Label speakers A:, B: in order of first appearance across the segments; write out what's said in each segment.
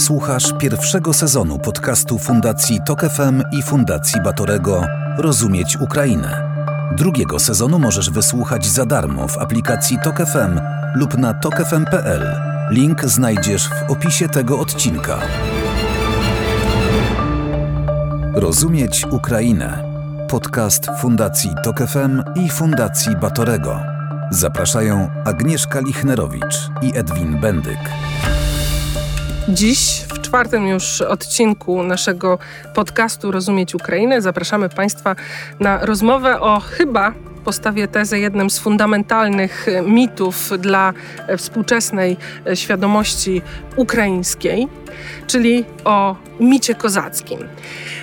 A: Słuchasz pierwszego sezonu podcastu Fundacji Tok FM i Fundacji Batorego Rozumieć Ukrainę. Drugiego sezonu możesz wysłuchać za darmo w aplikacji Tok FM lub na tokefm.pl. Link znajdziesz w opisie tego odcinka. Rozumieć Ukrainę. Podcast Fundacji Tok FM i Fundacji Batorego. Zapraszają Agnieszka Lichnerowicz i Edwin Bendyk.
B: Dziś, w czwartym już odcinku naszego podcastu Rozumieć Ukrainę, zapraszamy Państwa na rozmowę o chyba postawię tezę jednym z fundamentalnych mitów dla współczesnej świadomości ukraińskiej, czyli o micie kozackim.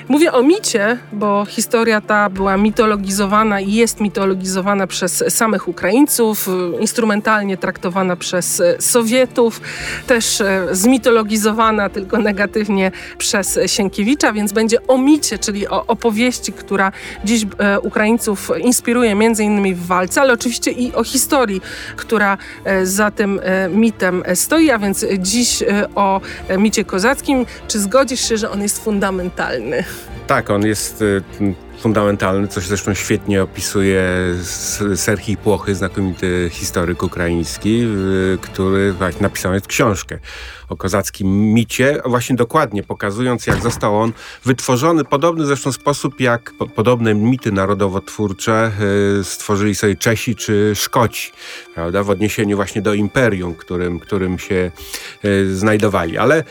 B: Mówię o micie, bo historia ta była mitologizowana i jest mitologizowana przez samych Ukraińców, instrumentalnie traktowana przez Sowietów, też zmitologizowana tylko negatywnie przez Sienkiewicza, więc będzie o micie, czyli o opowieści, która dziś Ukraińców inspiruje między innymi w walce, ale oczywiście i o historii, która za tym mitem stoi, a więc dziś o micie kozackim. Czy zgodzisz się, że on jest fundamentalny?
C: Tak, on jest y, fundamentalny, coś zresztą świetnie opisuje Serhii Płochy, znakomity historyk ukraiński, y, który właśnie napisał jest książkę o kozackim micie, właśnie dokładnie pokazując, jak został on wytworzony, podobny zresztą sposób, jak podobne mity narodowo-twórcze y, stworzyli sobie Czesi czy Szkoci, prawda, w odniesieniu właśnie do imperium, którym, którym się znajdowali. Ale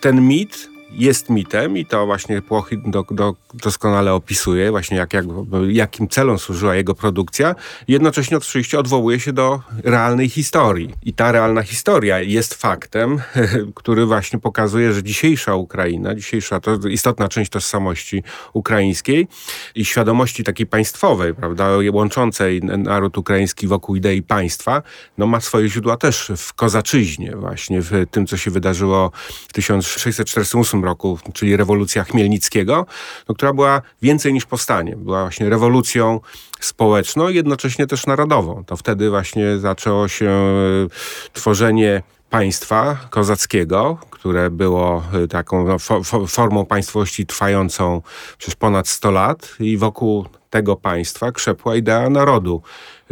C: ten mit jest mitem i to właśnie Płochy do, do, doskonale opisuje, właśnie jak, jak, jakim celom służyła jego produkcja. Jednocześnie oczywiście odwołuje się do realnej historii. I ta realna historia jest faktem, który właśnie pokazuje, że dzisiejsza Ukraina, dzisiejsza to istotna część tożsamości ukraińskiej i świadomości takiej państwowej, prawda, łączącej naród ukraiński wokół idei państwa, no ma swoje źródła też w kozaczyźnie właśnie, w tym, co się wydarzyło w 1648 roku, czyli rewolucja Chmielnickiego, no, która była więcej niż powstanie. Była właśnie rewolucją społeczną jednocześnie też narodową. To wtedy właśnie zaczęło się e, tworzenie państwa kozackiego, które było e, taką no, formą państwowości trwającą przez ponad 100 lat i wokół tego państwa krzepła idea narodu,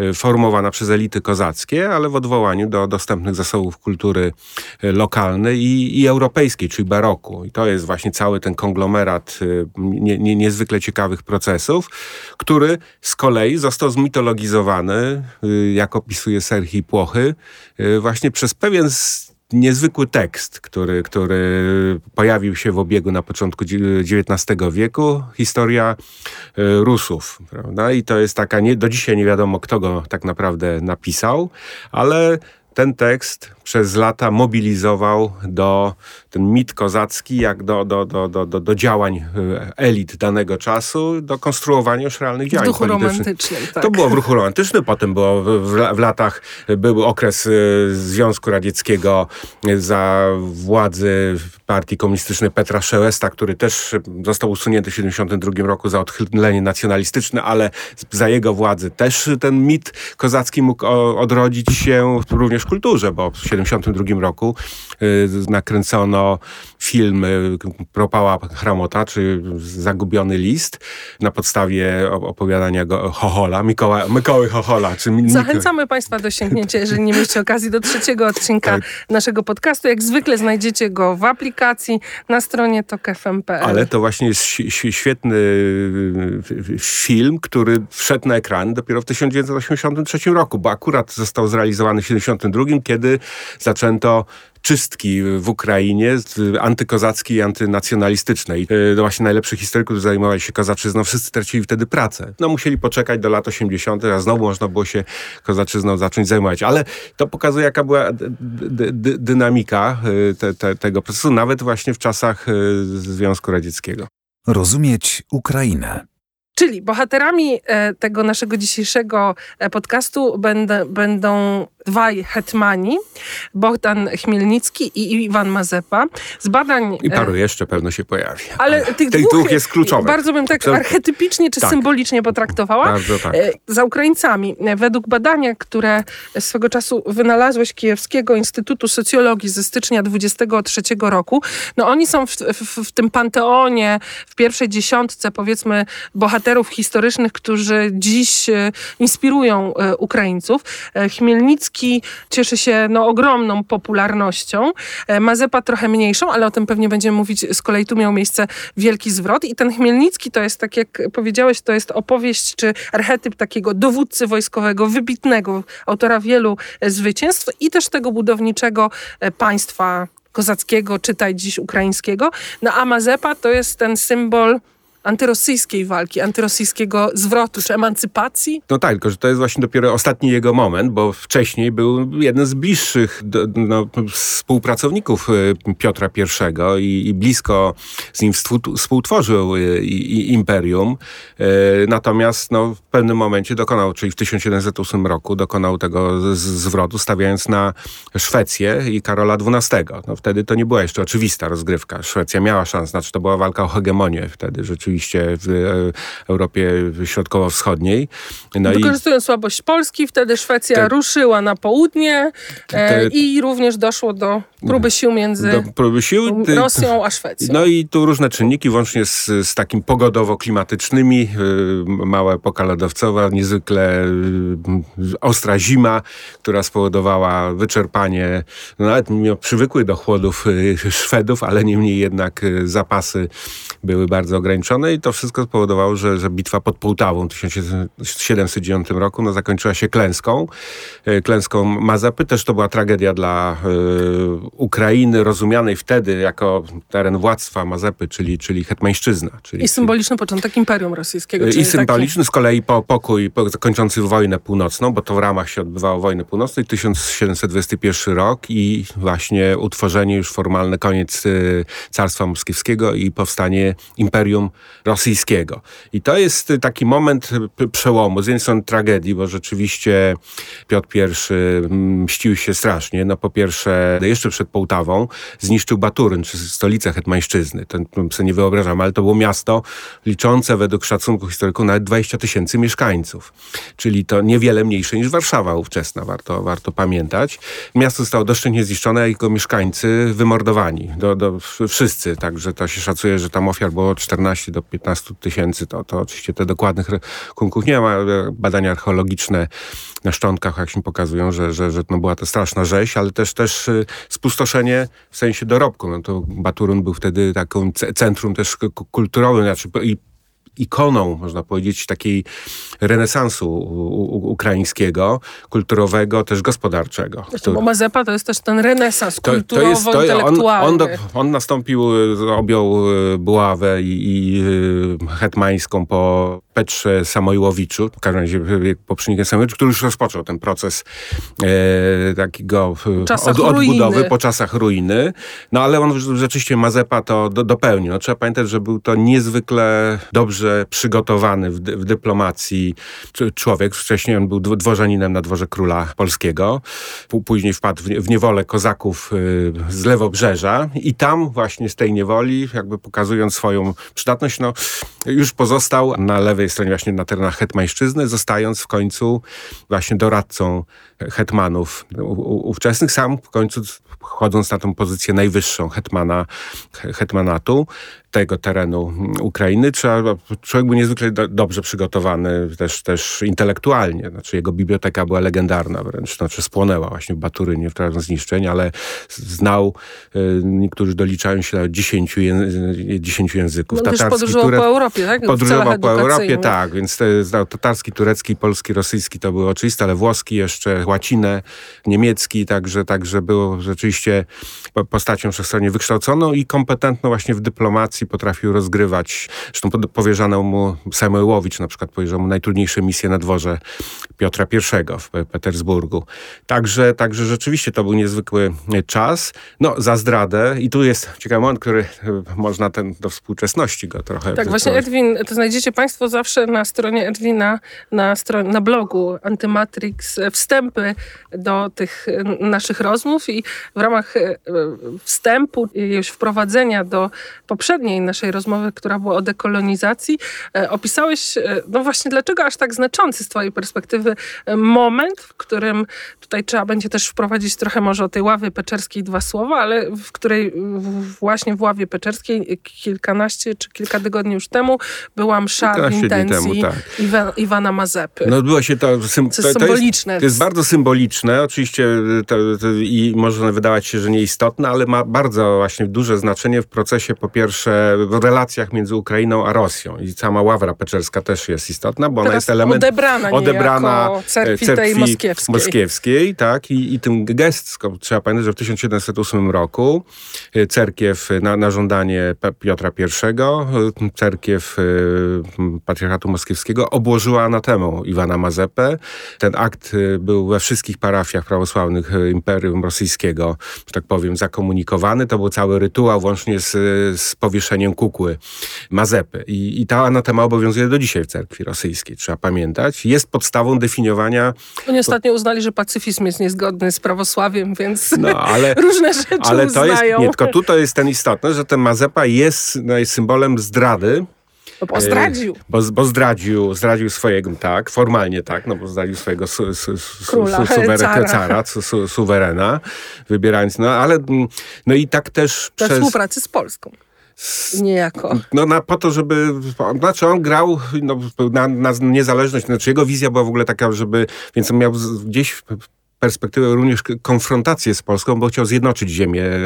C: y, formowana przez elity kozackie, ale w odwołaniu do dostępnych zasobów kultury y, lokalnej i, i europejskiej, czyli baroku. I to jest właśnie cały ten konglomerat y, nie, nie, niezwykle ciekawych procesów, który z kolei został zmitologizowany, jak opisuje Serhii Płochy, właśnie przez pewien niezwykły tekst, który, który pojawił się w obiegu na początku XIX wieku. Historia e, Rusów, prawda? I to jest taka, nie, do dzisiaj nie wiadomo, kto go tak naprawdę napisał, ale ten tekst przez lata mobilizował do ten mit kozacki, jak do, do, do, do, do, do działań e, elit danego czasu, do konstruowania już realnych działań
B: w ruchu romantycznym. Tak.
C: To było w ruchu romantycznym, potem było w, w, latach, był okres e, Związku Radzieckiego za władzy partii komunistycznej Petra Szełesta, który też został usunięty w 1972 roku za odchylenie nacjonalistyczne, ale za jego władzy też ten mit kozacki mógł odrodzić się również w kulturze, bo w 1972 roku y, nakręcono film y, Propała Chramota, czy Zagubiony List, na podstawie opowiadania go Chochola, Mikoła, Mikoły Chochola. Czy
B: Zachęcamy Państwa do sięgnięcia, jeżeli nie mieliście okazji, do trzeciego odcinka tak. naszego podcastu. Jak zwykle znajdziecie go w aplikacji na stronie tokfm.pl.
C: Ale to właśnie jest świetny film, który wszedł na ekran dopiero w 1983 roku, bo akurat został zrealizowany w 1972, kiedy zaczęto czystki w Ukrainie, antykozackiej i antynacjonalistycznej. No właśnie najlepszych historyków, którzy zajmowali się kozaczyzną, wszyscy tracili wtedy pracę. No musieli poczekać do lat 80., a znowu można było się kozaczyzną zacząć zajmować. Ale to pokazuje, jaka była dynamika y, te, te, tego procesu, nawet właśnie w czasach y, Związku Radzieckiego.
A: Rozumieć Ukrainę.
B: Czyli bohaterami e, tego naszego dzisiejszego e, podcastu będą, będą dwaj hetmani, Bogdan Chmielnicki i Iwan Mazepa. Z badań...
C: I paru jeszcze pewno się pojawi.
B: Ale tych, tych dwóch,
C: jest kluczowy.
B: Bardzo bym tak archetypicznie czy tak, symbolicznie potraktowała.
C: Bardzo tak.
B: Za Ukraińcami. Według badania, które swego czasu wynalazłeś Kijewskiego Instytutu Socjologii ze stycznia 23 roku, no oni są w, w, w tym panteonie, w pierwszej dziesiątce powiedzmy bohaterów historycznych, którzy dziś e, inspirują e, Ukraińców. E, Chmielnicki cieszy się no, ogromną popularnością, Mazepa trochę mniejszą, ale o tym pewnie będziemy mówić. Z kolei tu miał miejsce wielki zwrot i ten Chmielnicki to jest, tak jak powiedziałeś, to jest opowieść czy archetyp takiego dowódcy wojskowego, wybitnego, autora wielu zwycięstw i też tego budowniczego państwa kozackiego, czytaj dziś ukraińskiego. No a Mazepa to jest ten symbol antyrosyjskiej walki, antyrosyjskiego zwrotu czy emancypacji?
C: No tak, tylko że to jest właśnie dopiero ostatni jego moment, bo wcześniej był jeden z bliższych do, no, współpracowników y, Piotra I i, i blisko z nim współtworzył y, i, i imperium. Y, natomiast no, w pewnym momencie dokonał, czyli w 1708 roku dokonał tego zwrotu, stawiając na Szwecję i Karola XII. No, wtedy to nie była jeszcze oczywista rozgrywka. Szwecja miała szansę, znaczy to była walka o hegemonię wtedy rzeczywiście oczywiście w e, Europie Środkowo-Wschodniej.
B: No Wykorzystując i... słabość Polski, wtedy Szwecja te, te, na południe e, te, i również doszło do próby sił między próby sił, Rosją a Szwecją.
C: No i tu różne czynniki, łącznie z, z takim pogodowo-klimatycznymi, e, mała epoka lodowcowa, niezwykle ostra zima, która spowodowała wyczerpanie, no nawet mimo przywykłych do chłodów Szwedów, ale niemniej jednak zapasy były bardzo ograniczone no i to wszystko spowodowało, że, że bitwa pod Połtawą w 1709 roku no, zakończyła się klęską. E, klęską Mazepy. Też to była tragedia dla y, Ukrainy, rozumianej wtedy jako teren władztwa Mazepy, czyli, czyli hetmańszczyzna. Czyli,
B: I symboliczny początek Imperium Rosyjskiego.
C: I symboliczny taki... z kolei po, pokój po, zakończący wojnę północną, bo to w ramach się odbywało wojny północnej, 1721 rok i właśnie utworzenie już formalny koniec y, Carstwa Moskiewskiego i powstanie Imperium rosyjskiego. I to jest taki moment przełomu. Z jednej strony tragedii, bo rzeczywiście Piotr I mm, mścił się strasznie. No po pierwsze, jeszcze przed Połtawą zniszczył Baturyn, czy stolicę hetmańszczyzny. Ten sobie nie wyobrażam, ale to było miasto liczące według szacunku historyków nawet 20 tysięcy mieszkańców. Czyli to niewiele mniejsze niż Warszawa ówczesna, warto, warto pamiętać. Miasto zostało doszczętnie zniszczone, a jego mieszkańcy wymordowani. Do, do, wszyscy, także to się szacuje, że tam ofiar było 14 do 15 tysięcy, to, to oczywiście te dokładnych rachunków nie ma. Badania archeologiczne na szczątkach jak się pokazują, że, że, że no była to straszna rzeź, ale też też y, spustoszenie w sensie dorobku. No to Baturun był wtedy takim centrum też kulturowym, znaczy i ikoną, można powiedzieć, takiej renesansu ukraińskiego, kulturowego, też gospodarczego.
B: Który... Bo Mazepa to jest też ten renesans kulturowo-intelektualny.
C: On, on, on, nastąpił, objął e, Buławę i, i e, hetmańską po Petrze Samojłowiczu, w każdym razie poprzednikiem Samojłowiczu, który już rozpoczął ten proces e, takiego od, odbudowy po czasach ruiny. No ale on rzeczywiście Mazepa to do, dopełnił. No, trzeba pamiętać, że był to niezwykle dobrze przygotowany w, w dyplomacji człowiek. Wcześniej on był dworzaninem na dworze króla polskiego. Później wpadł w niewolę kozaków y, z lewobrzeża i tam właśnie z tej niewoli, jakby pokazując swoją przydatność, no już pozostał na lewej stronie właśnie na terenach hetmańszczyzny, zostając w końcu właśnie doradcą hetmanów ówczesnych. Sam w końcu chodząc na tą pozycję najwyższą hetmana, hetmanatu tego terenu Ukrainy, trzeba, człowiek był niezwykle do, dobrze przygotowany też, też intelektualnie. Znaczy jego biblioteka była legendarna wręcz, znaczy spłonęła właśnie w Baturynie w trakcie zniszczeń, ale znał, y, niektórzy doliczają się na dziesięciu, dziesięciu języków.
B: No, Tatarski, podróżował po Europie, tak?
C: Podróżował po Europie, tak, więc te, tatarski, turecki, polski, rosyjski to były oczywiste, ale włoski jeszcze, łacinę, niemiecki, także, także było rzeczywiście postacią wszechstronnie wykształconą i kompetentną właśnie w dyplomacji, potrafił rozgrywać. Zresztą powierzano mu, Samuelowicz na przykład powierzono mu najtrudniejsze misje na dworze Piotra I w Petersburgu. Także, także rzeczywiście to był niezwykły czas. No, za zdradę i tu jest ciekawy moment, który można ten do współczesności go trochę...
B: Tak, właśnie Edwin, to znajdziecie Państwo zawsze na stronie Edwina, na, stronie, na blogu Antymatrix wstępy do tych naszych rozmów i w ramach e, wstępu i już wprowadzenia do poprzedniej naszej rozmowy, która była o dekolonizacji, e, opisałeś, e, no właśnie dlaczego aż tak znaczący z Twojej perspektywy moment, w którym tutaj trzeba będzie też wprowadzić trochę może o tej ławie peczerskiej dwa słowa, ale w której właśnie w ławie peczerskiej kilkanaście czy kilka tygodni już temu była msza w intencji temu, tak. Iwa, Iwana Mazepy.
C: No było się to, sym, to, to,
B: symboliczne.
C: Jest, to jest bardzo symboliczne. Oczywiście to, i może wydawać się, że nieistotne, ale ma bardzo właśnie duże znaczenie w procesie po pierwsze w relacjach między Ukrainą a Rosją. I sama ławra peczerska też jest istotna, bo
B: Teraz
C: ona jest element
B: odebrana,
C: odebrana
B: cerkwi, cerkwi tej moskiewskiej.
C: moskiewskiej. tak, i, i tym gest, trzeba pamiętać, że w 1708 roku e, cerkiew na, na żądanie Piotra I, e, cerkiew e, patriarchatu moskiewskiego obłożyła anatemą Iwana Mazepę. Ten akt był we wszystkich parafiach prawosławnych Imperium Rosyjskiego, że tak powiem, zakomunikowany. To był cały rytuał, włącznie z, z powieszeniem kukły Mazepy. I, I ta anatema obowiązuje do dzisiaj w cerkwi rosyjskiej, trzeba pamiętać. Jest podstawą definiowania...
B: Oni ostatnio uznali, że pacyfizm jest niezgodny z prawosławiem, więc no, ale, różne rzeczy ale
C: to
B: uznają.
C: Jest, nie, tylko tutaj jest ten istotny, że ten Mazepa jest, no, jest symbolem zdrady,
B: bo zdradził.
C: Bo, bo, zdradził, zdradził swojego, tak, formalnie tak, no bo zdradził swojego su, su, su,
B: Króla,
C: suweren,
B: cara,
C: cara su, suwerena, wybierając, no ale, no i tak też
B: We
C: przez...
B: współpracy z Polską. Niejako.
C: No na, po to, żeby, znaczy on grał no, na, na niezależność, znaczy jego wizja była w ogóle taka, żeby, więc on miał gdzieś perspektywę również konfrontację z Polską, bo chciał zjednoczyć ziemię e,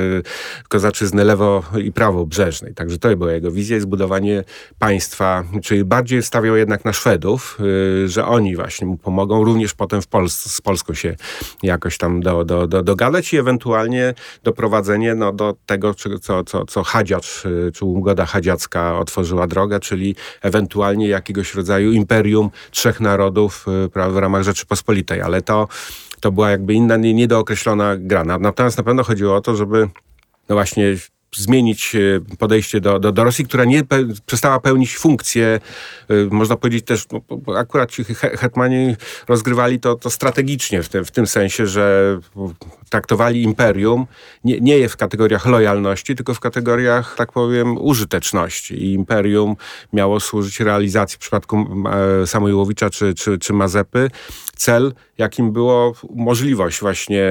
C: kozaczyzny lewo i prawo brzeżnej. Także to była jego wizja i zbudowanie państwa, czyli bardziej stawiał jednak na Szwedów, e, że oni właśnie mu pomogą, również potem w Polsce, z Polską się jakoś tam do, do, do, dogadać i ewentualnie doprowadzenie no, do tego, co, co, co Hadziacz, e, czy ugoda hadziacka otworzyła drogę, czyli ewentualnie jakiegoś rodzaju imperium trzech narodów w ramach Rzeczypospolitej. Ale to to była jakby inna, niedookreślona gra. Natomiast na pewno chodziło o to, żeby no właśnie zmienić e, podejście do, do, do Rosji, która nie pe przestała pełnić funkcję, e, można powiedzieć też, no, akurat ci hetmani rozgrywali to, to strategicznie w, te, w tym sensie, że traktowali imperium nie, nie w kategoriach lojalności, tylko w kategoriach, tak powiem, użyteczności. I imperium miało służyć realizacji w przypadku e, Samojłowicza czy, czy, czy Mazepy cel, jakim było możliwość właśnie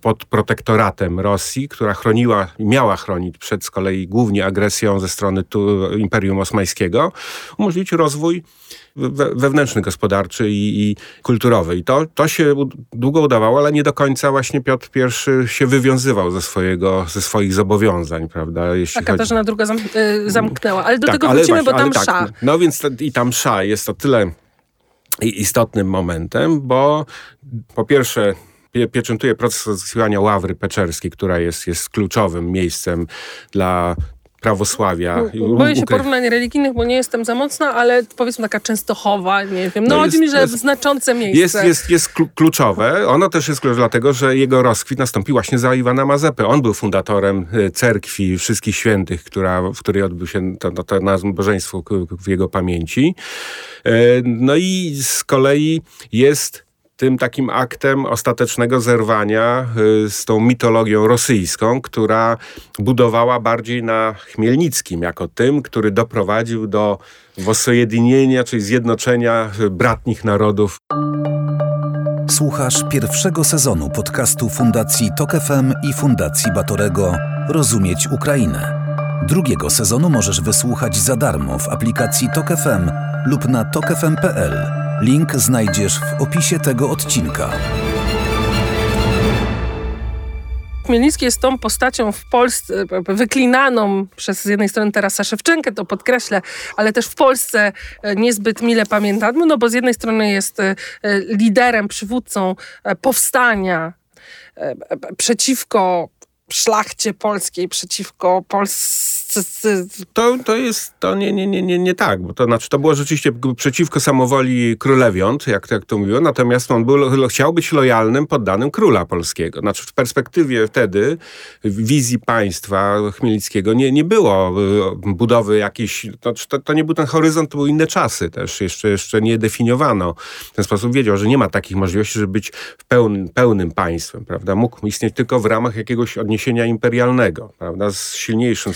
C: pod protektoratem Rosji, która chroniła, miała przed z kolei głównie agresją ze strony tu, Imperium Osmańskiego, umożliwić rozwój wewnętrzny, gospodarczy i, i, kulturowy. I to, to się długo udawało, ale nie do końca właśnie Piotr I się wywiązywał ze, swojego, ze swoich zobowiązań, prawda?
B: Jeśli A Katarzyna chodzi... II zam, y, zamknęła. Ale do tak, tego wrócimy, właśnie, bo tam tak, msza. Tak,
C: no więc i tam msza jest o tyle istotnym momentem, bo po pierwsze pieczętuje proces odzyskiwania ławry peczerskiej, która jest, jest kluczowym miejscem dla prawosławia.
B: Boję się porównań religijnych, bo nie jestem za mocna, ale powiedzmy taka Częstochowa, nie wiem. No, no chodzi mi, że jest, znaczące miejsce.
C: Jest, jest, jest kluczowe. Ono też jest kluczowe dlatego, że jego rozkwit nastąpił właśnie za Iwana Mazepy. On był fundatorem e, cerkwi Wszystkich Świętych, która, w której odbył się to, to, to nabożeństwo w jego pamięci. E, no i z kolei jest tym takim aktem ostatecznego zerwania y, z tą mitologią rosyjską, która budowała bardziej na Chmielnickim, jako tym, który doprowadził do wosojedinienia, czyli zjednoczenia bratnich narodów.
A: Słuchasz pierwszego sezonu podcastu Fundacji Tok FM i Fundacji Batorego Rozumieć Ukrainę. Drugiego sezonu możesz wysłuchać za darmo w aplikacji Tok FM lub na tokefm.pl. Link znajdziesz w opisie tego odcinka.
B: Chmielnicki jest tą postacią w Polsce, wyklinaną przez z jednej strony Tarasa Szewczenkę, to podkreślę, ale też w Polsce e, niezbyt mile pamiętamy, no bo z jednej strony jest e, liderem, przywódcą e, powstania przeciwko szlachcie polskiej przeciwko Polsce
C: to, to jest, to nie, nie, nie, nie, nie tak, bo to znaczy to było rzeczywiście przeciwko samowoli królewiąt, jak, jak to mówiło, natomiast on był, chciał być lojalnym poddanym króla polskiego. Znaczy w perspektywie wtedy wizji państwa Chmielnickiego nie, nie było y, budowy jakiejś, znaczy to, to nie był ten horyzont, to były inne czasy też, jeszcze, jeszcze nie definiowano. W ten sposób wiedział, że nie ma takich możliwości, żeby być pełnym, pełnym państwem, prawda? Mógł istnieć tylko w ramach jakiegoś odniesienia imperialnego, prawda? Z silniejszym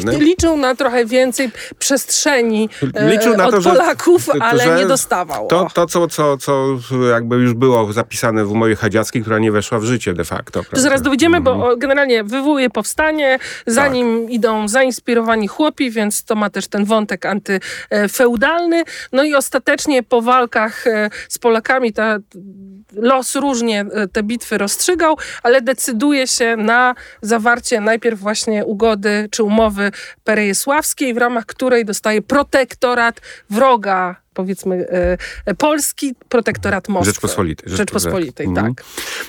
C: suwerenem
B: liczył na trochę więcej przestrzeni e, liczył na od to, Polaków, że, ale że nie dostawał.
C: To, to co, co, co jakby już było zapisane w umowie chadziackiej, która nie weszła w życie de facto.
B: To zaraz dowiedziemy, mhm. bo generalnie wywołuje powstanie, zanim tak. idą zainspirowani chłopi, więc to ma też ten wątek antyfeudalny. No i ostatecznie po walkach e, z Polakami ta los różnie e, te bitwy rozstrzygał, ale decyduje się na zawarcie najpierw właśnie ugody czy umowy Perejesławskiej, w ramach której dostaje protektorat wroga powiedzmy e, e, Polski, protektorat Moskwy.
C: Rzeczpospolitej.
B: Rzeczpospolitej, mhm. tak.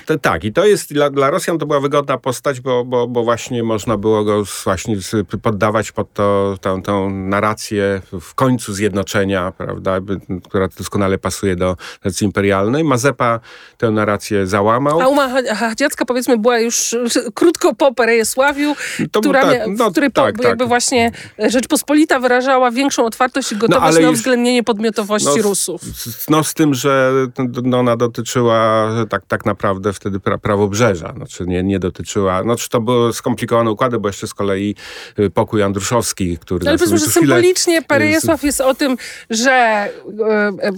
C: To, tak, i to jest dla, dla Rosjan to była wygodna postać, bo, bo, bo właśnie można było go właśnie poddawać pod to, tą, tą narrację w końcu zjednoczenia, prawda, która doskonale pasuje do narracji imperialnej. Mazepa tę narrację załamał.
B: A Uma Hadziacka powiedzmy była już krótko po Perejesławiu, to, która, tak, no, w której tak, po, tak. jakby właśnie Rzeczpospolita wyrażała większą otwartość i gotowość no, na uwzględnienie podmiotu no, Rusów.
C: No z tym, że no, ona dotyczyła tak, tak naprawdę wtedy pra, prawobrzeża. Znaczy nie, nie dotyczyła, znaczy to były skomplikowane układy, bo jeszcze z kolei y, pokój Andruszowski, który...
B: No, ale powiedzmy, że symbolicznie Perejesław jest o tym, że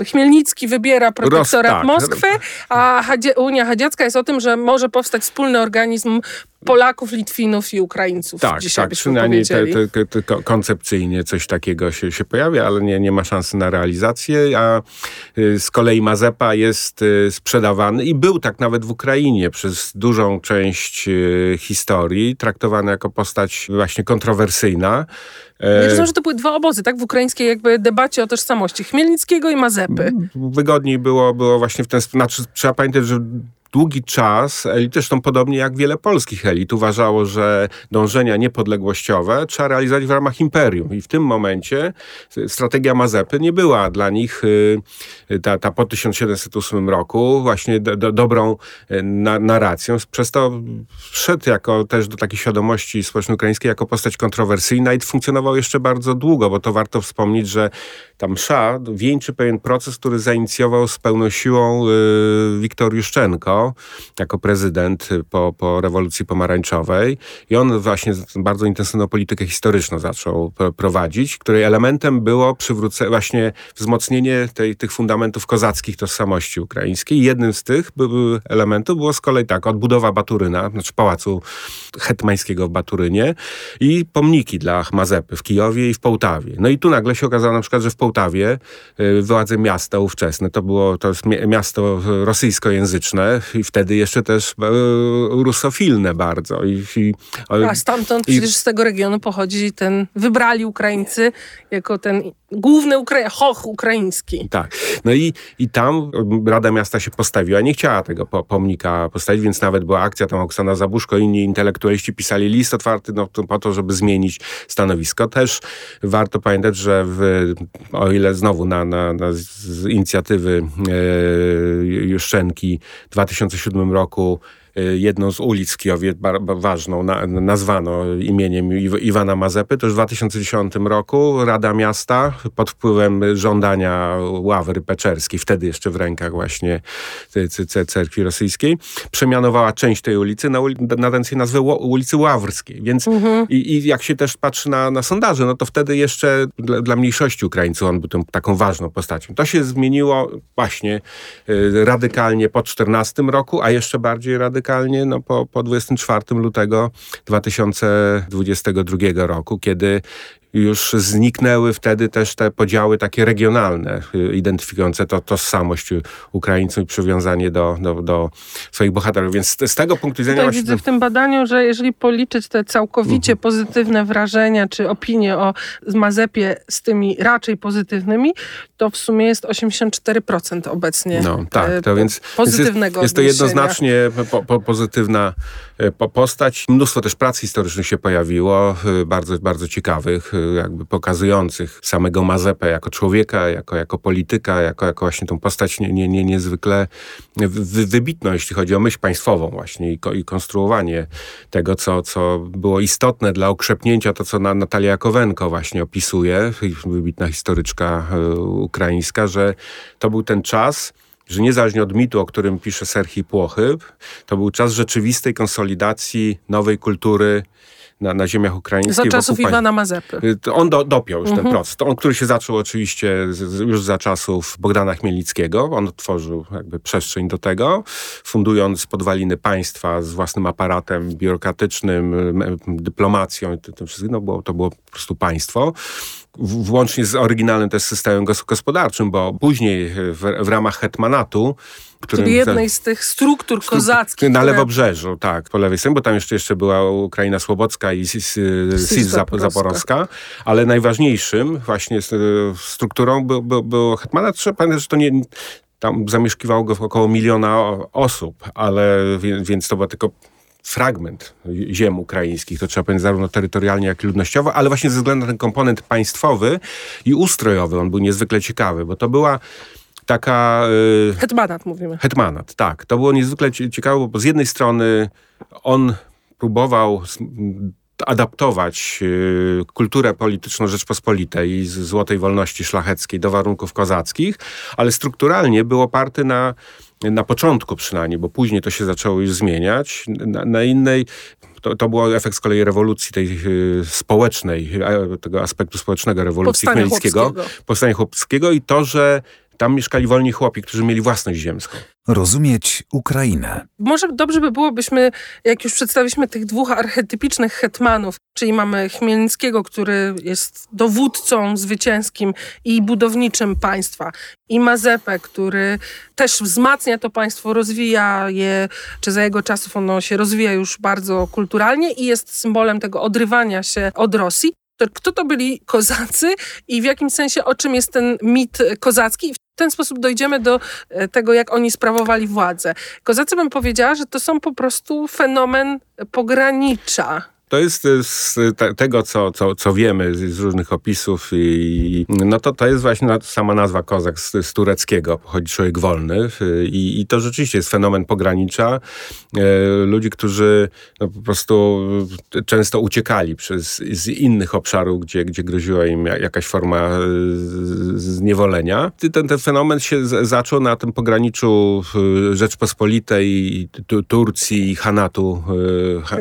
B: e, Chmielnicki wybiera protektorat Ros, tak. Moskwy, a Unia Hadziacka jest o tym, że może powstać wspólny organizm Polaków, Litwinów i Ukraińców.
C: Tak, tak przynajmniej te, te, te, koncepcyjnie coś takiego się, się pojawia, ale nie, nie ma szansy na realizację, a y, z kolei Mazepa jest y, sprzedawany i był tak nawet w Ukrainie przez dużą część y, historii, traktowany jako postać właśnie kontrowersyjna.
B: Ja rozumiem, że to były dwa obozy, tak? W ukraińskiej jakby debacie o tożsamości Chmielnickiego i Mazepy.
C: Wygodniej było, było właśnie w ten sposób. Znaczy, trzeba pamiętać, że długi czas elit, zresztą podobnie jak wiele polskich elit, uważało, że dążenia niepodległościowe trzeba realizować w ramach imperium. I w tym momencie strategia Mazepy nie była dla nich y, ta, ta po 1708 roku właśnie do, do, dobrą y, na, narracją. Przez to wszedł jako też do takiej świadomości społeczno-ukraińskiej jako postać kontrowersyjna i funkcjonował jeszcze bardzo długo, bo to warto wspomnieć, że tam msza wieńczy pewien proces, który zainicjował z pełną siłą y, Wiktor Juszczenko jako prezydent po, po rewolucji pomarańczowej i on właśnie bardzo intensywną politykę historyczną zaczął prowadzić, której elementem było przywrócenie, właśnie wzmocnienie tej, tych fundamentów kozackich tożsamości ukraińskiej. Jednym z tych elementów było z kolei tak, odbudowa Baturyna, znaczy Pałacu Hetmańskiego w Baturynie i pomniki dla Mazepy w Kijowie i w Połtawie. No i tu nagle się okazało na przykład, że w Połtawie y, władze miasta ówczesne, to było to jest miasto rosyjskojęzyczne i wtedy jeszcze też y, rusofilne bardzo. I,
B: i, A stamtąd i, przecież z tego regionu pochodzi ten, wybrali Ukraińcy jako ten główny Ukra hoch ukraiński.
C: Tak. No i, i tam Rada Miasta się postawiła, nie chciała tego pomnika postawić, więc nawet była akcja, tam Oksana Zabuszko, inni intelektualiści pisali list otwarty no, po to, żeby zmienić stanowisko. Też warto pamiętać, że w, o ile znowu na, na, na z inicjatywy e, Juszczenki w 2007 roku jedną z ulic w Kijowie, ważną, na, nazwano imieniem Iwana Mazepy. To już w 2010 roku Rada Miasta pod wpływem żądania Ławry Peczerskiej, wtedy jeszcze w rękach właśnie cerkwi rosyjskiej, przemianowała część tej ulicy na, na ten nazwę ulicy Ławrskiej. Więc mhm. i, i, jak się też patrzy na, na sondaże, no to wtedy jeszcze dla, dla mniejszości Ukraińców on był tą, taką ważną postacią. To się zmieniło właśnie y, radykalnie po 14 roku, a jeszcze bardziej radykalnie radykalnie no, po, po 24 lutego 2022 roku, kiedy już zniknęły wtedy też te podziały takie regionalne, y, identyfikujące to tożsamość Ukraińców i przywiązanie do, do, do swoich bohaterów. Więc z tego punktu widzenia...
B: Tutaj widzę w tym badaniu, że jeżeli policzyć te całkowicie mhm. pozytywne wrażenia czy opinie o Mazepie z tymi raczej pozytywnymi, to w sumie jest 84% obecnie no, tak, to więc, pozytywnego
C: Jest, jest to jednoznacznie po, po, pozytywna e, postać. Mnóstwo też prac historycznych się pojawiło, e, bardzo, bardzo ciekawych, e, jakby pokazujących samego Mazepę jako człowieka, jako, jako polityka, jako, jako właśnie tą postać nie, nie, nie, niezwykle wy, wybitną, jeśli chodzi o myśl państwową właśnie i, i konstruowanie tego, co, co było istotne dla okrzepnięcia, to co Natalia Jakowenko właśnie opisuje, wybitna historyczka ukraińska, że to był ten czas, że niezależnie od mitu, o którym pisze Serhii Płochyb, to był czas rzeczywistej konsolidacji nowej kultury na, na ziemiach ukraińskich.
B: Za czasów Iwana Mazepy.
C: Y, on do, dopiął już ten mhm. proces. To on, który się zaczął oczywiście z, już za czasów Bogdana Chmielnickiego. On otworzył jakby przestrzeń do tego, fundując podwaliny państwa z własnym aparatem biurokratycznym, dyplomacją i tym wszystkim. No, było, to było po prostu państwo włącznie z oryginalnym też systemem gospodarczym, bo później w, w ramach hetmanatu
B: Czyli jednej z tych struktur kozackich.
C: Na które... lewobrzeżu, tak, po lewej stronie, bo tam jeszcze, jeszcze była Ukraina Słobocka i SIS Zaporowska, ale najważniejszym właśnie strukturą był, był, był hetmanat. Trzeba pamiętać, że to nie, tam zamieszkiwało go około miliona osób, ale więc to była tylko fragment ziem ukraińskich, to trzeba powiedzieć zarówno terytorialnie, jak i ludnościowo, ale właśnie ze względu na ten komponent państwowy i ustrojowy on był niezwykle ciekawy, bo to była taka...
B: Yy, hetmanat mówimy.
C: Hetmanat, tak. To było niezwykle ciekawe, bo z jednej strony on próbował adaptować y, kulturę polityczną Rzeczpospolitej z złotej wolności szlacheckiej do warunków kozackich, ale strukturalnie był oparty na na początku przynajmniej, bo później to się zaczęło już zmieniać, na, na innej to, to był efekt z kolei rewolucji tej y, społecznej, tego aspektu społecznego rewolucji Powstania Chmielnickiego, chłopskiego. Powstania chłopskiego i to, że tam mieszkali wolni chłopi, którzy mieli własność ziemską.
A: Rozumieć Ukrainę.
B: Może dobrze by było, byśmy, jak już przedstawiliśmy tych dwóch archetypicznych hetmanów, czyli mamy Chmielnickiego, który jest dowódcą zwycięskim i budowniczym państwa, i Mazepę, który też wzmacnia to państwo, rozwija je, czy za jego czasów ono się rozwija już bardzo kulturalnie i jest symbolem tego odrywania się od Rosji to kto to byli kozacy i w jakim sensie o czym jest ten mit kozacki ten sposób dojdziemy do e, tego, jak oni sprawowali władzę. Kozacy bym powiedziała, że to są po prostu fenomen pogranicza.
C: To jest z tego, co, co, co wiemy z różnych opisów i no to, to jest właśnie sama nazwa kozak z, z tureckiego, pochodzi człowiek wolny i, i to rzeczywiście jest fenomen pogranicza. E, ludzi, którzy no, po prostu często uciekali przez, z innych obszarów, gdzie, gdzie groziła im jakaś forma zniewolenia. Ten, ten fenomen się z, zaczął na tym pograniczu Rzeczpospolitej, Turcji i Hanatu,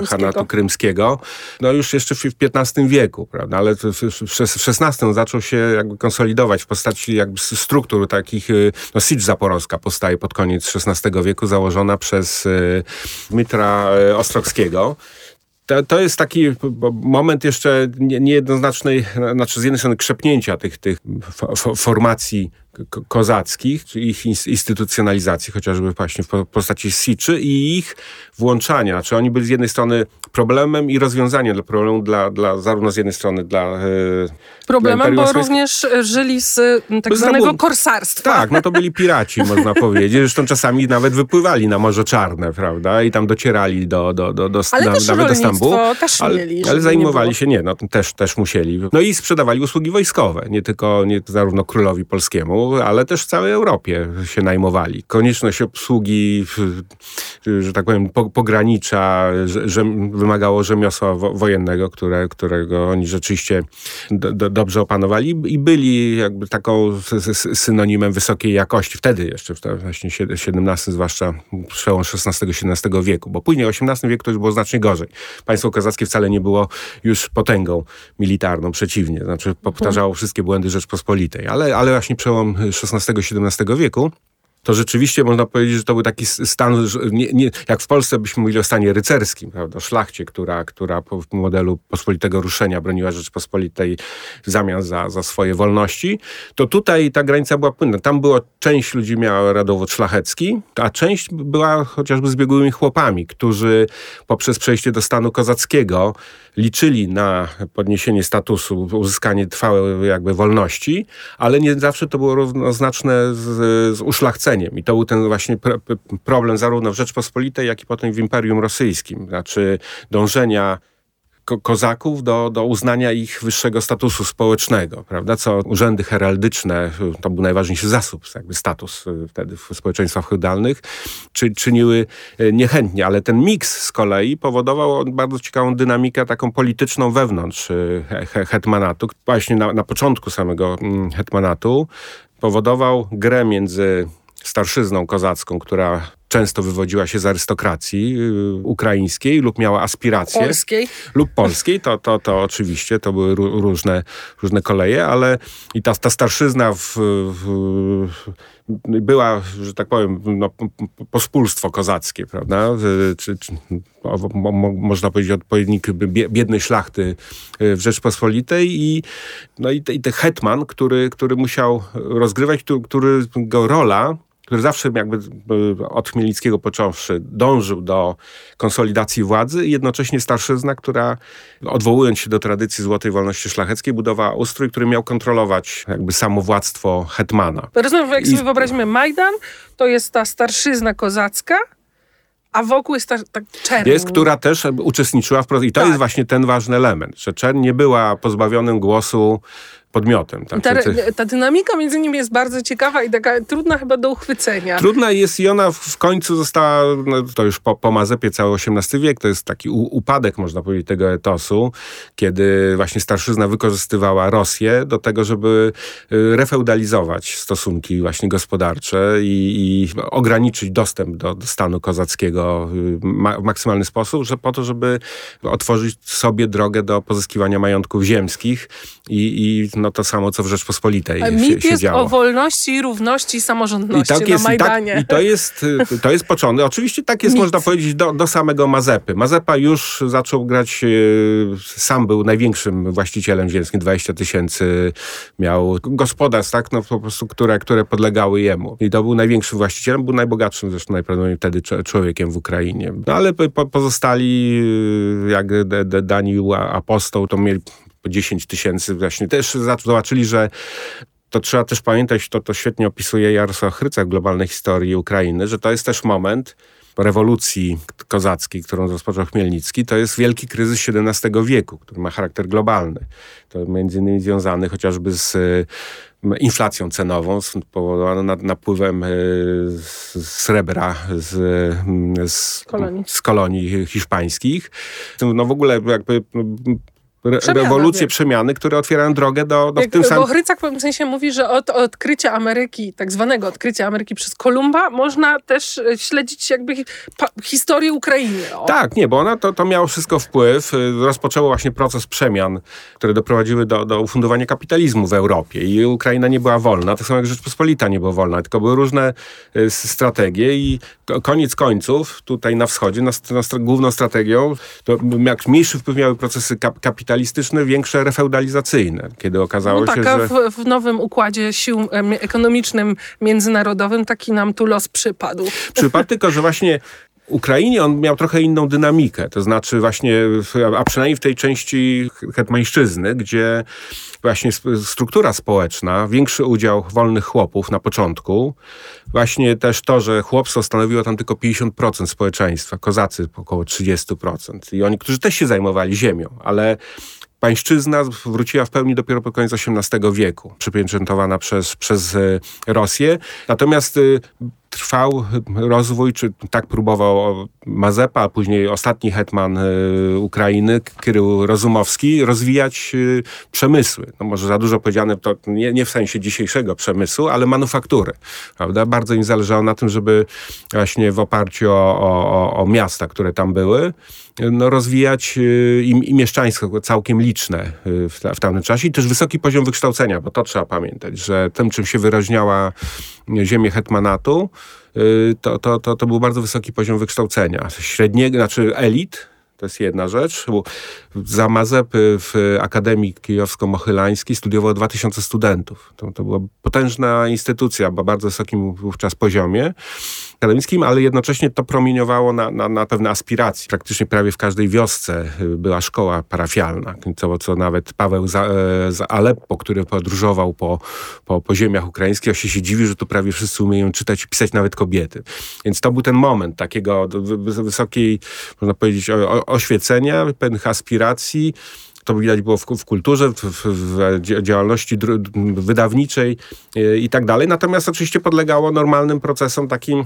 C: e, Hanatu krymskiego no już jeszcze w XV wieku, prawda, ale w XVI zaczął się jakby konsolidować w postaci jakby struktur takich, y, no Sicz Zaporowska powstaje pod koniec XVI wieku, założona przez y, Mitra y, Ostrowskiego. To, to jest taki moment jeszcze niejednoznacznej, znaczy z jednej strony krzepnięcia tych, tych formacji kozackich, ich instytucjonalizacji, chociażby właśnie w postaci Siczy i ich włączania. Czy znaczy oni byli z jednej strony problemem i rozwiązaniem dla problemu dla, dla zarówno z jednej strony dla e,
B: Problemem, dla bo również żyli z tak zwanego korsarstwa.
C: Tak, no to byli piraci, można powiedzieć. Zresztą czasami nawet wypływali na Morze Czarne, prawda? I tam docierali do, do, do, do,
B: ale na, nawet do Stambułu.
C: też ale, mieli. Ale zajmowali nie się, nie, no też, też musieli. No i sprzedawali usługi wojskowe, nie tylko nie zarówno królowi polskiemu, ale też w całej Europie się najmowali. Konieczność obsługi, że tak powiem, pogranicza, że, wymagało rzemiosła wojennego, które, którego oni rzeczywiście do, do, dobrze opanowali i byli jakby taką synonimem wysokiej jakości. Wtedy jeszcze, właśnie XVII, zwłaszcza przełom XVI-XVII wieku, bo później XVIII wieku to już było znacznie gorzej. Państwo kozackie wcale nie było już potęgą militarną, przeciwnie. Znaczy powtarzało wszystkie błędy Rzeczpospolitej, ale, ale właśnie przełom XVI-XVII wieku to rzeczywiście można powiedzieć, że to był taki stan, nie, nie, jak w Polsce byśmy mówili o stanie rycerskim, prawda, szlachcie, która, która po modelu pospolitego ruszenia broniła Rzeczpospolitej w zamian za, za swoje wolności, to tutaj ta granica była płynna. Tam było, część ludzi miała rodowód szlachecki, a część była chociażby zbiegłymi chłopami, którzy poprzez przejście do stanu kozackiego liczyli na podniesienie statusu, uzyskanie trwałej jakby wolności, ale nie zawsze to było równoznaczne z, z uszlachceniem. I to był ten właśnie problem zarówno w Rzeczpospolitej, jak i potem w Imperium Rosyjskim. Znaczy dążenia ko kozaków do, do uznania ich wyższego statusu społecznego, prawda? Co urzędy heraldyczne, to był najważniejszy zasób, jakby status y, wtedy w społeczeństwach feudalnych, czy, czyniły y, niechętnie, ale ten miks z kolei powodował bardzo ciekawą dynamikę taką polityczną wewnątrz y, he hetmanatu. Właśnie na, na początku samego mm, hetmanatu powodował grę między starszyzną kozacką, która często wywodziła się z arystokracji yy, ukraińskiej lub miała aspiracje.
B: Polskiej.
C: Lub polskiej, to, to, to oczywiście, to były różne, różne koleje, ale i ta, ta starszyzna w, w, była, że tak powiem, no, pospólstwo kozackie, prawda? Czy, czy, mo, można powiedzieć odpowiednik biednej szlachty yy, w Rzeczpospolitej i, no i, te, i te hetman, który, który musiał rozgrywać, który, którego rola który zawsze jakby e, od Chmielnickiego począwszy dążył do konsolidacji władzy i jednocześnie starszyzna, która odwołując się do tradycji złotej wolności szlacheckiej budowała ustrój, który miał kontrolować jakby samowładztwo hetmana.
B: Rozumiem, jak I... sobie wyobrazimy Majdan, to jest ta starszyzna kozacka, a wokół jest ta, ta czerń.
C: Jest, która też uczestniczyła w. I to tak. jest właśnie ten ważny element, że czerń nie była pozbawionym głosu podmiotem.
B: Tak? Ta, ta, dynamika między nimi jest bardzo ciekawa i taka trudna chyba do uchwycenia.
C: Trudna jest i ona w końcu została, no, to już po, po Mazepie cały XVIII wiek, to jest taki u, upadek, można powiedzieć, tego etosu, kiedy właśnie starszyzna wykorzystywała Rosję do tego, żeby y, refeudalizować stosunki właśnie gospodarcze i, i ograniczyć dostęp do, do stanu kozackiego y, ma, w maksymalny sposób, że po to, żeby otworzyć sobie drogę do pozyskiwania majątków ziemskich i, i no, to samo, co w Rzeczpospolitej A
B: mit
C: się,
B: jest
C: działo.
B: o wolności, równości i samorządności I tak jest, na Majdanie.
C: I, tak, I to jest, to jest początek. Oczywiście tak jest, mit. można powiedzieć, do, do samego Mazepy. Mazepa już zaczął grać, e, sam był największym właścicielem ziemskim, 20 tysięcy miał gospodarstw, tak, no po prostu, które, które podlegały jemu. I to był największym właścicielem, był najbogatszym zresztą najprawdopodobniej wtedy człowiekiem w Ukrainie. No ale po, pozostali, e, jak Daniel Apostoł, to mieli po 10 tysięcy właśnie też zobaczyli, że to trzeba też pamiętać, to, to świetnie opisuje Jarosław Chryca w globalnej historii Ukrainy, że to jest też moment rewolucji kozackiej, którą rozpoczął Chmielnicki, to jest wielki kryzys XVII wieku, który ma charakter globalny. To między innymi związany chociażby z inflacją cenową spowodowaną napływem e, srebra z, z, kolonii. z kolonii hiszpańskich. No w ogóle jakby re rewolucje, przemiany, które otwierają drogę do, do
B: Jak, w tym samym... Bo Hrycak w pewnym sensie mówi, że od, odkrycia Ameryki, tak zwanego odkrycia Ameryki przez Kolumba, można też e, śledzić jakby historię Ukrainy. O.
C: Tak, nie, bo ona to, to miało wszystko wpływ. E, rozpoczęło właśnie proces przemian, które doprowadziły do, do ufundowania kapitalizmu w Europie i Ukraina nie była wolna, tak samo jak Rzeczpospolita nie była wolna, tylko były różne y, strategie i koniec końców tutaj na wschodzie, na, na, główną strategią, to jak mniejszy wpływ miały procesy kap, kapitalistyczne, kapitalistyczne, większe refeudalizacyjne, kiedy okazało
B: no
C: się,
B: że... W, w nowym układzie sił ekonomicznym międzynarodowym taki nam tu los przypadł.
C: Przypadł tylko, że właśnie Ukrainie on miał trochę inną dynamikę, to znaczy właśnie, a przynajmniej w tej części hetmańszczyzny, gdzie właśnie struktura społeczna, większy udział wolnych chłopów na początku, właśnie też to, że chłopstwo stanowiło tam tylko 50% społeczeństwa, kozacy około 30% i oni, którzy też się zajmowali ziemią, ale pańszczyzna wróciła w pełni dopiero pod koniec XVIII wieku, przypieczętowana przez, przez e, Rosję. Natomiast e, trwał rozwój, czy tak próbował Mazepa, a później ostatni hetman Ukrainy, Kirył Rozumowski, rozwijać przemysły. No może za dużo powiedziane, to nie, nie w sensie dzisiejszego przemysłu, ale manufaktury. Prawda? Bardzo im zależało na tym, żeby właśnie w oparciu o, o, o miasta, które tam były, no, rozwijać i, i mieszczaństwo całkiem liczne w, w tamtym czasie i też wysoki poziom wykształcenia, bo to trzeba pamiętać, że tym, czym się wyróżniała ziemię hetmanatu, to, to, to, to był bardzo wysoki poziom wykształcenia. Średniego, znaczy elit, to jest jedna rzecz. Za Mazepy w Akademii Kijowsko-Mochylańskiej studiowało 2000 studentów. To, to była potężna instytucja, bardzo wysokim wówczas poziomie akademickim, ale jednocześnie to promieniowało na, na, na pewne aspiracje. Praktycznie prawie w każdej wiosce y, była szkoła parafialna, co, co nawet Paweł za, e, za Aleppo, który podróżował po, po, po ziemiach ukraińskich, się, się dziwi, że tu prawie wszyscy umieją czytać i pisać nawet kobiety. Więc to był ten moment takiego wysokiej, można powiedzieć, oświecenia, pewnych aspiracji, to widać było w, w kulturze, w, w, działalności wydawniczej y, i tak dalej. Natomiast oczywiście podlegało normalnym procesom takim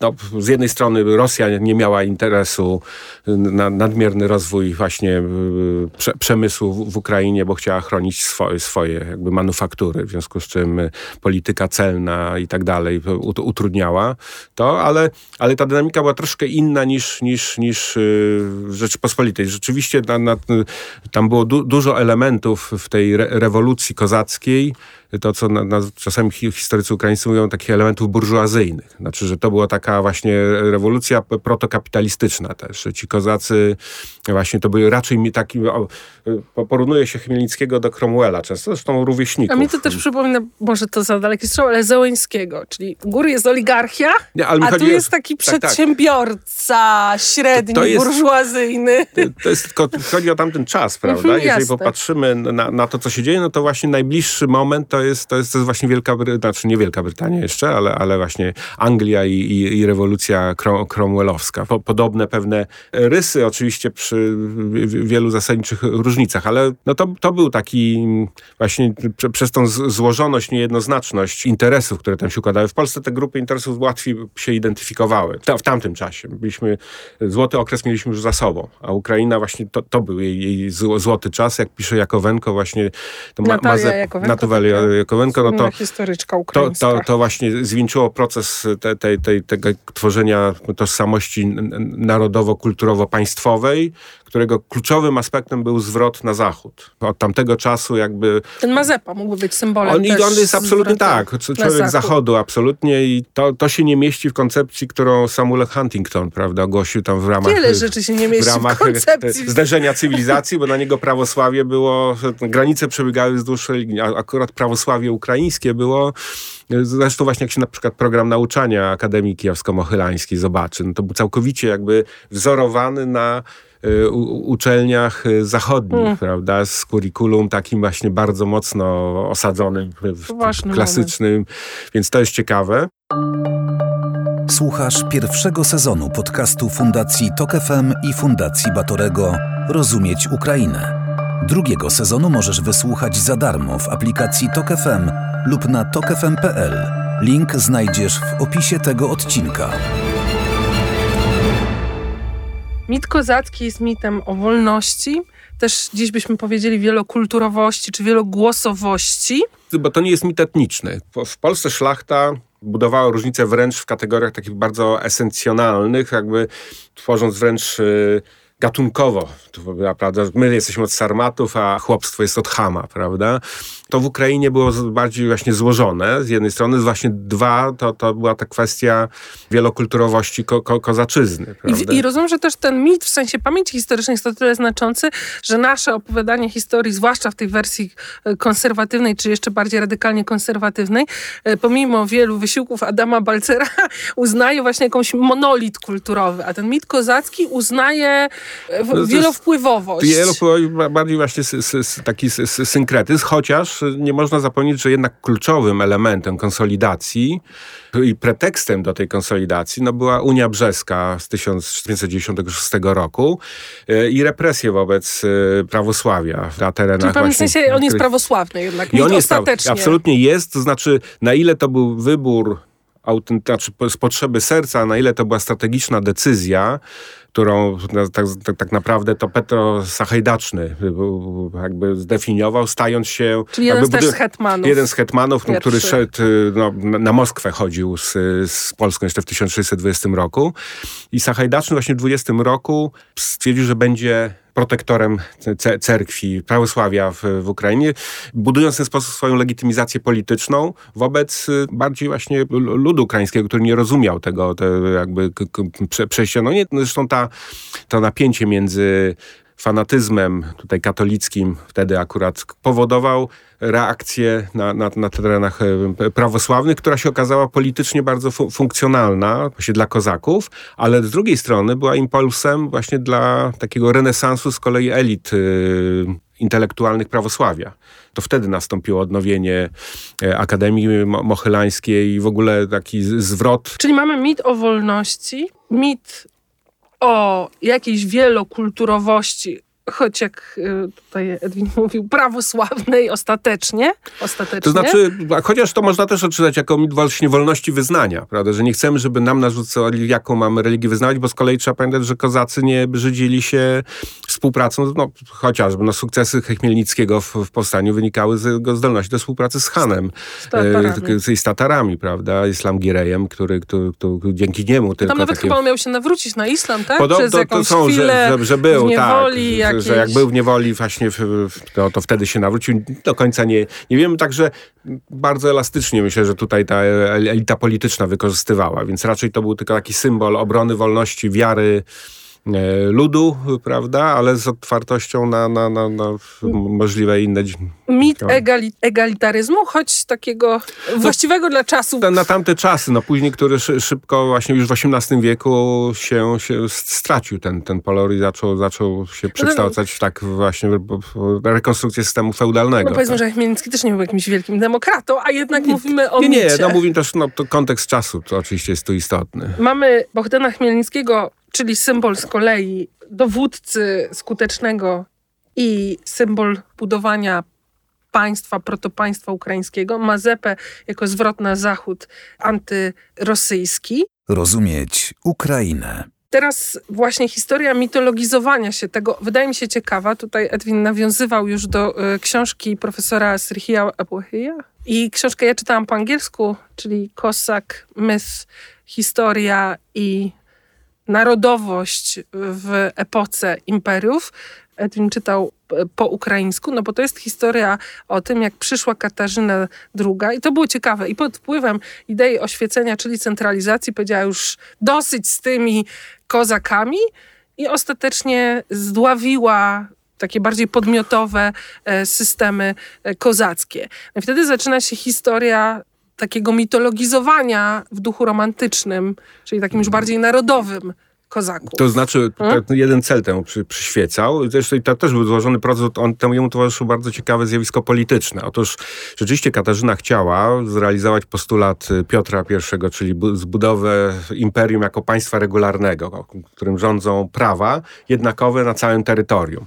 C: no, z jednej strony Rosja nie miała interesu na nadmierny rozwój właśnie y, prze, przemysłu w, w, Ukrainie, bo chciała chronić swoje, swoje jakby manufaktury, w związku z czym y, polityka celna i tak dalej utrudniała to, ale, ale ta dynamika była troszkę inna niż, niż, niż y, w Rzeczypospolitej. Rzeczywiście na, na, tam było du, dużo elementów w tej re, rewolucji kozackiej, to, co na, na, czasami historycy ukraińscy mówią, takich elementów burżuazyjnych. Znaczy, że to była taka właśnie rewolucja protokapitalistyczna też. Ci kozacy właśnie to były raczej taki, o, porównuje się Chmielnickiego do Cromwella często, zresztą rówieśników.
B: A mi to też przypomina, może to za daleki strzał, ale Zełęńskiego, czyli u góry jest oligarchia, Nie, a tu jest taki tak, tak. przedsiębiorca tak. średni, to, to jest, burżuazyjny.
C: To, to, jest tylko, chodzi o tamten czas, prawda? Mhm, Jeżeli popatrzymy na, na to, co się dzieje, no to właśnie najbliższy moment to jest, to jest, to jest właśnie Wielka Brytania, znaczy nie Wielka Brytania jeszcze, ale, ale właśnie Anglia i, i, i rewolucja Cromwellowska. Po, podobne pewne rysy oczywiście przy wielu zasadniczych różnicach, ale no to, to był taki właśnie prze, przez tą złożoność, niejednoznaczność interesów, które tam się układały. W Polsce te grupy interesów łatwiej się identyfikowały. w tamtym czasie. Byliśmy, złoty okres mieliśmy już za sobą, a Ukraina właśnie to, to był jej, jej złoty czas, jak pisze Jakowenko właśnie.
B: To Natalia ma, ma Jakowenko.
C: Jakowenko, no to,
B: historyczka
C: to, to, to, właśnie zwieńczyło proces tej, tej, tej, tego tworzenia tożsamości narodowo-kulturowo-państwowej, którego kluczowym aspektem był zwrot na zachód. Od tamtego czasu jakby...
B: Ten Mazepa mógłby być symbolem
C: On, on jest absolutnie tak, człowiek zachodu absolutnie. I to, to się nie mieści w koncepcji, którą Samuel Huntington, prawda, ogłosił tam w ramach...
B: Wiele rzeczy się nie mieści w, ramach w koncepcji.
C: zderzenia cywilizacji, bo na niego prawosławie było, granice przebiegały wzdłuż religii, a akurat prawosławie ukraińskie było. Zresztą właśnie jak się na przykład program nauczania Akademii Kijowsko-Mohylańskiej zobaczy, no to był całkowicie jakby wzorowany na uczelniach y, zachodnich, hmm. prawda, z kurikulum takim właśnie bardzo mocno osadzonym, w, klasycznym, moment. więc to jest ciekawe.
A: Słuchasz pierwszego sezonu podcastu Fundacji Tok FM i Fundacji Batorego Rozumieć Ukrainę. Drugiego sezonu możesz wysłuchać za darmo w aplikacji Tok FM lub na tokefm.pl. Link znajdziesz w opisie tego odcinka.
B: Mit kozacki jest mitem o wolności, też dziś byśmy powiedzieli wielokulturowości czy wielogłosowości.
C: Bo to nie jest mit etniczny. W Polsce szlachta budowała różnice wręcz w kategoriach takich bardzo esencjonalnych, jakby tworząc wręcz y, gatunkowo. Prawda? My jesteśmy od sarmatów, a chłopstwo jest od chama, prawda? To w Ukrainie było bardziej właśnie złożone. Z jednej strony, właśnie dwa, to, to była ta kwestia wielokulturowości ko, ko kozaczyzny.
B: I, I, rozumiem, że też ten mit w sensie pamięci historycznej jest o tyle znaczący, że nasze opowiadanie historii, zwłaszcza w tej wersji e, konserwatywnej, czy jeszcze bardziej radykalnie konserwatywnej, e, pomimo wielu wysiłków Adama Balcera, uznaje właśnie jakąś monolit kulturowy, a ten mit kozacki uznaje no wielowpływowość.
C: Wielowpływowość, bardziej właśnie taki synkretyzm, chociaż nie można zapomnieć, że jednak kluczowym elementem konsolidacji i pretekstem do tej konsolidacji no, była Unia Brzeska z 1496 roku e, i represje wobec e, prawosławia na terenach Czyli w
B: pewnym sensie on jest prawosławny jednak, I on jest ostatecznie.
C: Absolutnie jest, to znaczy na ile to był wybór znaczy z potrzeby serca, na ile to była strategiczna decyzja, którą tak, tak, tak, naprawdę to Petro Sachajdaczny jakby zdefiniował, stając się...
B: Czyli jeden z hetmanów.
C: Jeden z hetmanów, no, który szedł, no, na Moskwę chodził z, z Polską jeszcze w 1620 roku. I Sachajdaczny właśnie w 20 roku stwierdził, że będzie protektorem cerkwi, prawosławia w, w Ukrainie, budując w ten sposób swoją legitymizację polityczną wobec y, bardziej właśnie ludu ukraińskiego, który nie rozumiał tego te jakby przejścia. No nie, zresztą ta, to napięcie między fanatyzmem tutaj katolickim wtedy akurat powodował reakcję na, na, na terenach e, prawosławnych, która się okazała politycznie bardzo fu funkcjonalna właśnie dla kozaków, ale z drugiej strony była impulsem właśnie dla takiego renesansu z kolei elit y, intelektualnych prawosławia. To wtedy nastąpiło odnowienie e, Akademii Mochylańskiej i w ogóle taki zwrot.
B: Czyli mamy mit o wolności, mit o jakiejś wielokulturowości, choć jak y, tutaj Edwin mówił, prawosławnej ostatecznie. ostatecznie.
C: To znaczy, chociaż to można też odczytać jako mit właśnie wolności wyznania, prawda, że nie chcemy, żeby nam narzucali, jaką mamy religię wyznawać, bo z kolei trzeba pamiętać, że kozacy nie brzydzili się współpracą, no chociażby no, sukcesy Chmielnickiego w, w powstaniu wynikały z jego zdolności do współpracy z Hanem
B: z Tatarami,
C: e, z, z tatarami prawda, Islam Girejem, który, który, który, dzięki niemu tylko...
B: Tam nawet takie... chyba on miał się nawrócić na islam, tak?
C: Podobno to, to są, że, że, że był, tak,
B: jak
C: że jak był w niewoli właśnie, w, to, to wtedy się nawrócił. Do końca nie, nie wiemy, także bardzo elastycznie myślę, że tutaj ta elita polityczna wykorzystywała, więc raczej to był tylko taki symbol obrony wolności, wiary, E, ludu, prawda, ale z otwartością na, na, na, na możliwe inne...
B: Mit egali egalitaryzmu, choć takiego właściwego no, dla czasów.
C: Na, na, tamte czasy, no później, który szybko właśnie już w XVIII wieku się, się stracił ten, ten polor i zaczął, zaczął się no przekształcać w tak właśnie rekonstrukcję systemu feudalnego.
B: No powiedzmy, tak. że Chmielnicki też nie był jakimś wielkim demokratą, a jednak nie, mówimy o
C: Nie, nie,
B: micie.
C: no mówimy też, no to kontekst czasu to oczywiście jest tu istotny.
B: Mamy Bohdana Chmielnickiego czyli symbol z kolei dowódcy skutecznego i symbol budowania państwa, protopaństwa ukraińskiego, Mazepę jako zwrot na zachód antyrosyjski.
A: Rozumieć Ukrainę.
B: Teraz właśnie historia mitologizowania się tego wydaje mi się ciekawa. Tutaj Edwin nawiązywał już do y, książki profesora Srhia Abuhia. I książkę ja czytałam po angielsku, czyli Kosak, Myth, Historia i narodowość w epoce imperiów. Edwin czytał e, po ukraińsku, no bo to jest historia o tym, jak przyszła Katarzyna II i to było ciekawe. I pod wpływem idei oświecenia, czyli centralizacji, powiedziała już dosyć z tymi kozakami i ostatecznie zdławiła takie bardziej podmiotowe e, systemy e, kozackie. No i wtedy zaczyna się historia takiego mitologizowania w duchu romantycznym, czyli takim już bardziej narodowym kozaków.
C: To znaczy, hmm? jeden cel temu przy, przyświecał. Zresztą to też był złożony proces, on, temu jemu towarzyszyło bardzo ciekawe zjawisko polityczne. Otóż rzeczywiście Katarzyna chciała zrealizować postulat Piotra I, czyli zbudowę imperium jako państwa regularnego, którym rządzą prawa jednakowe na całym terytorium.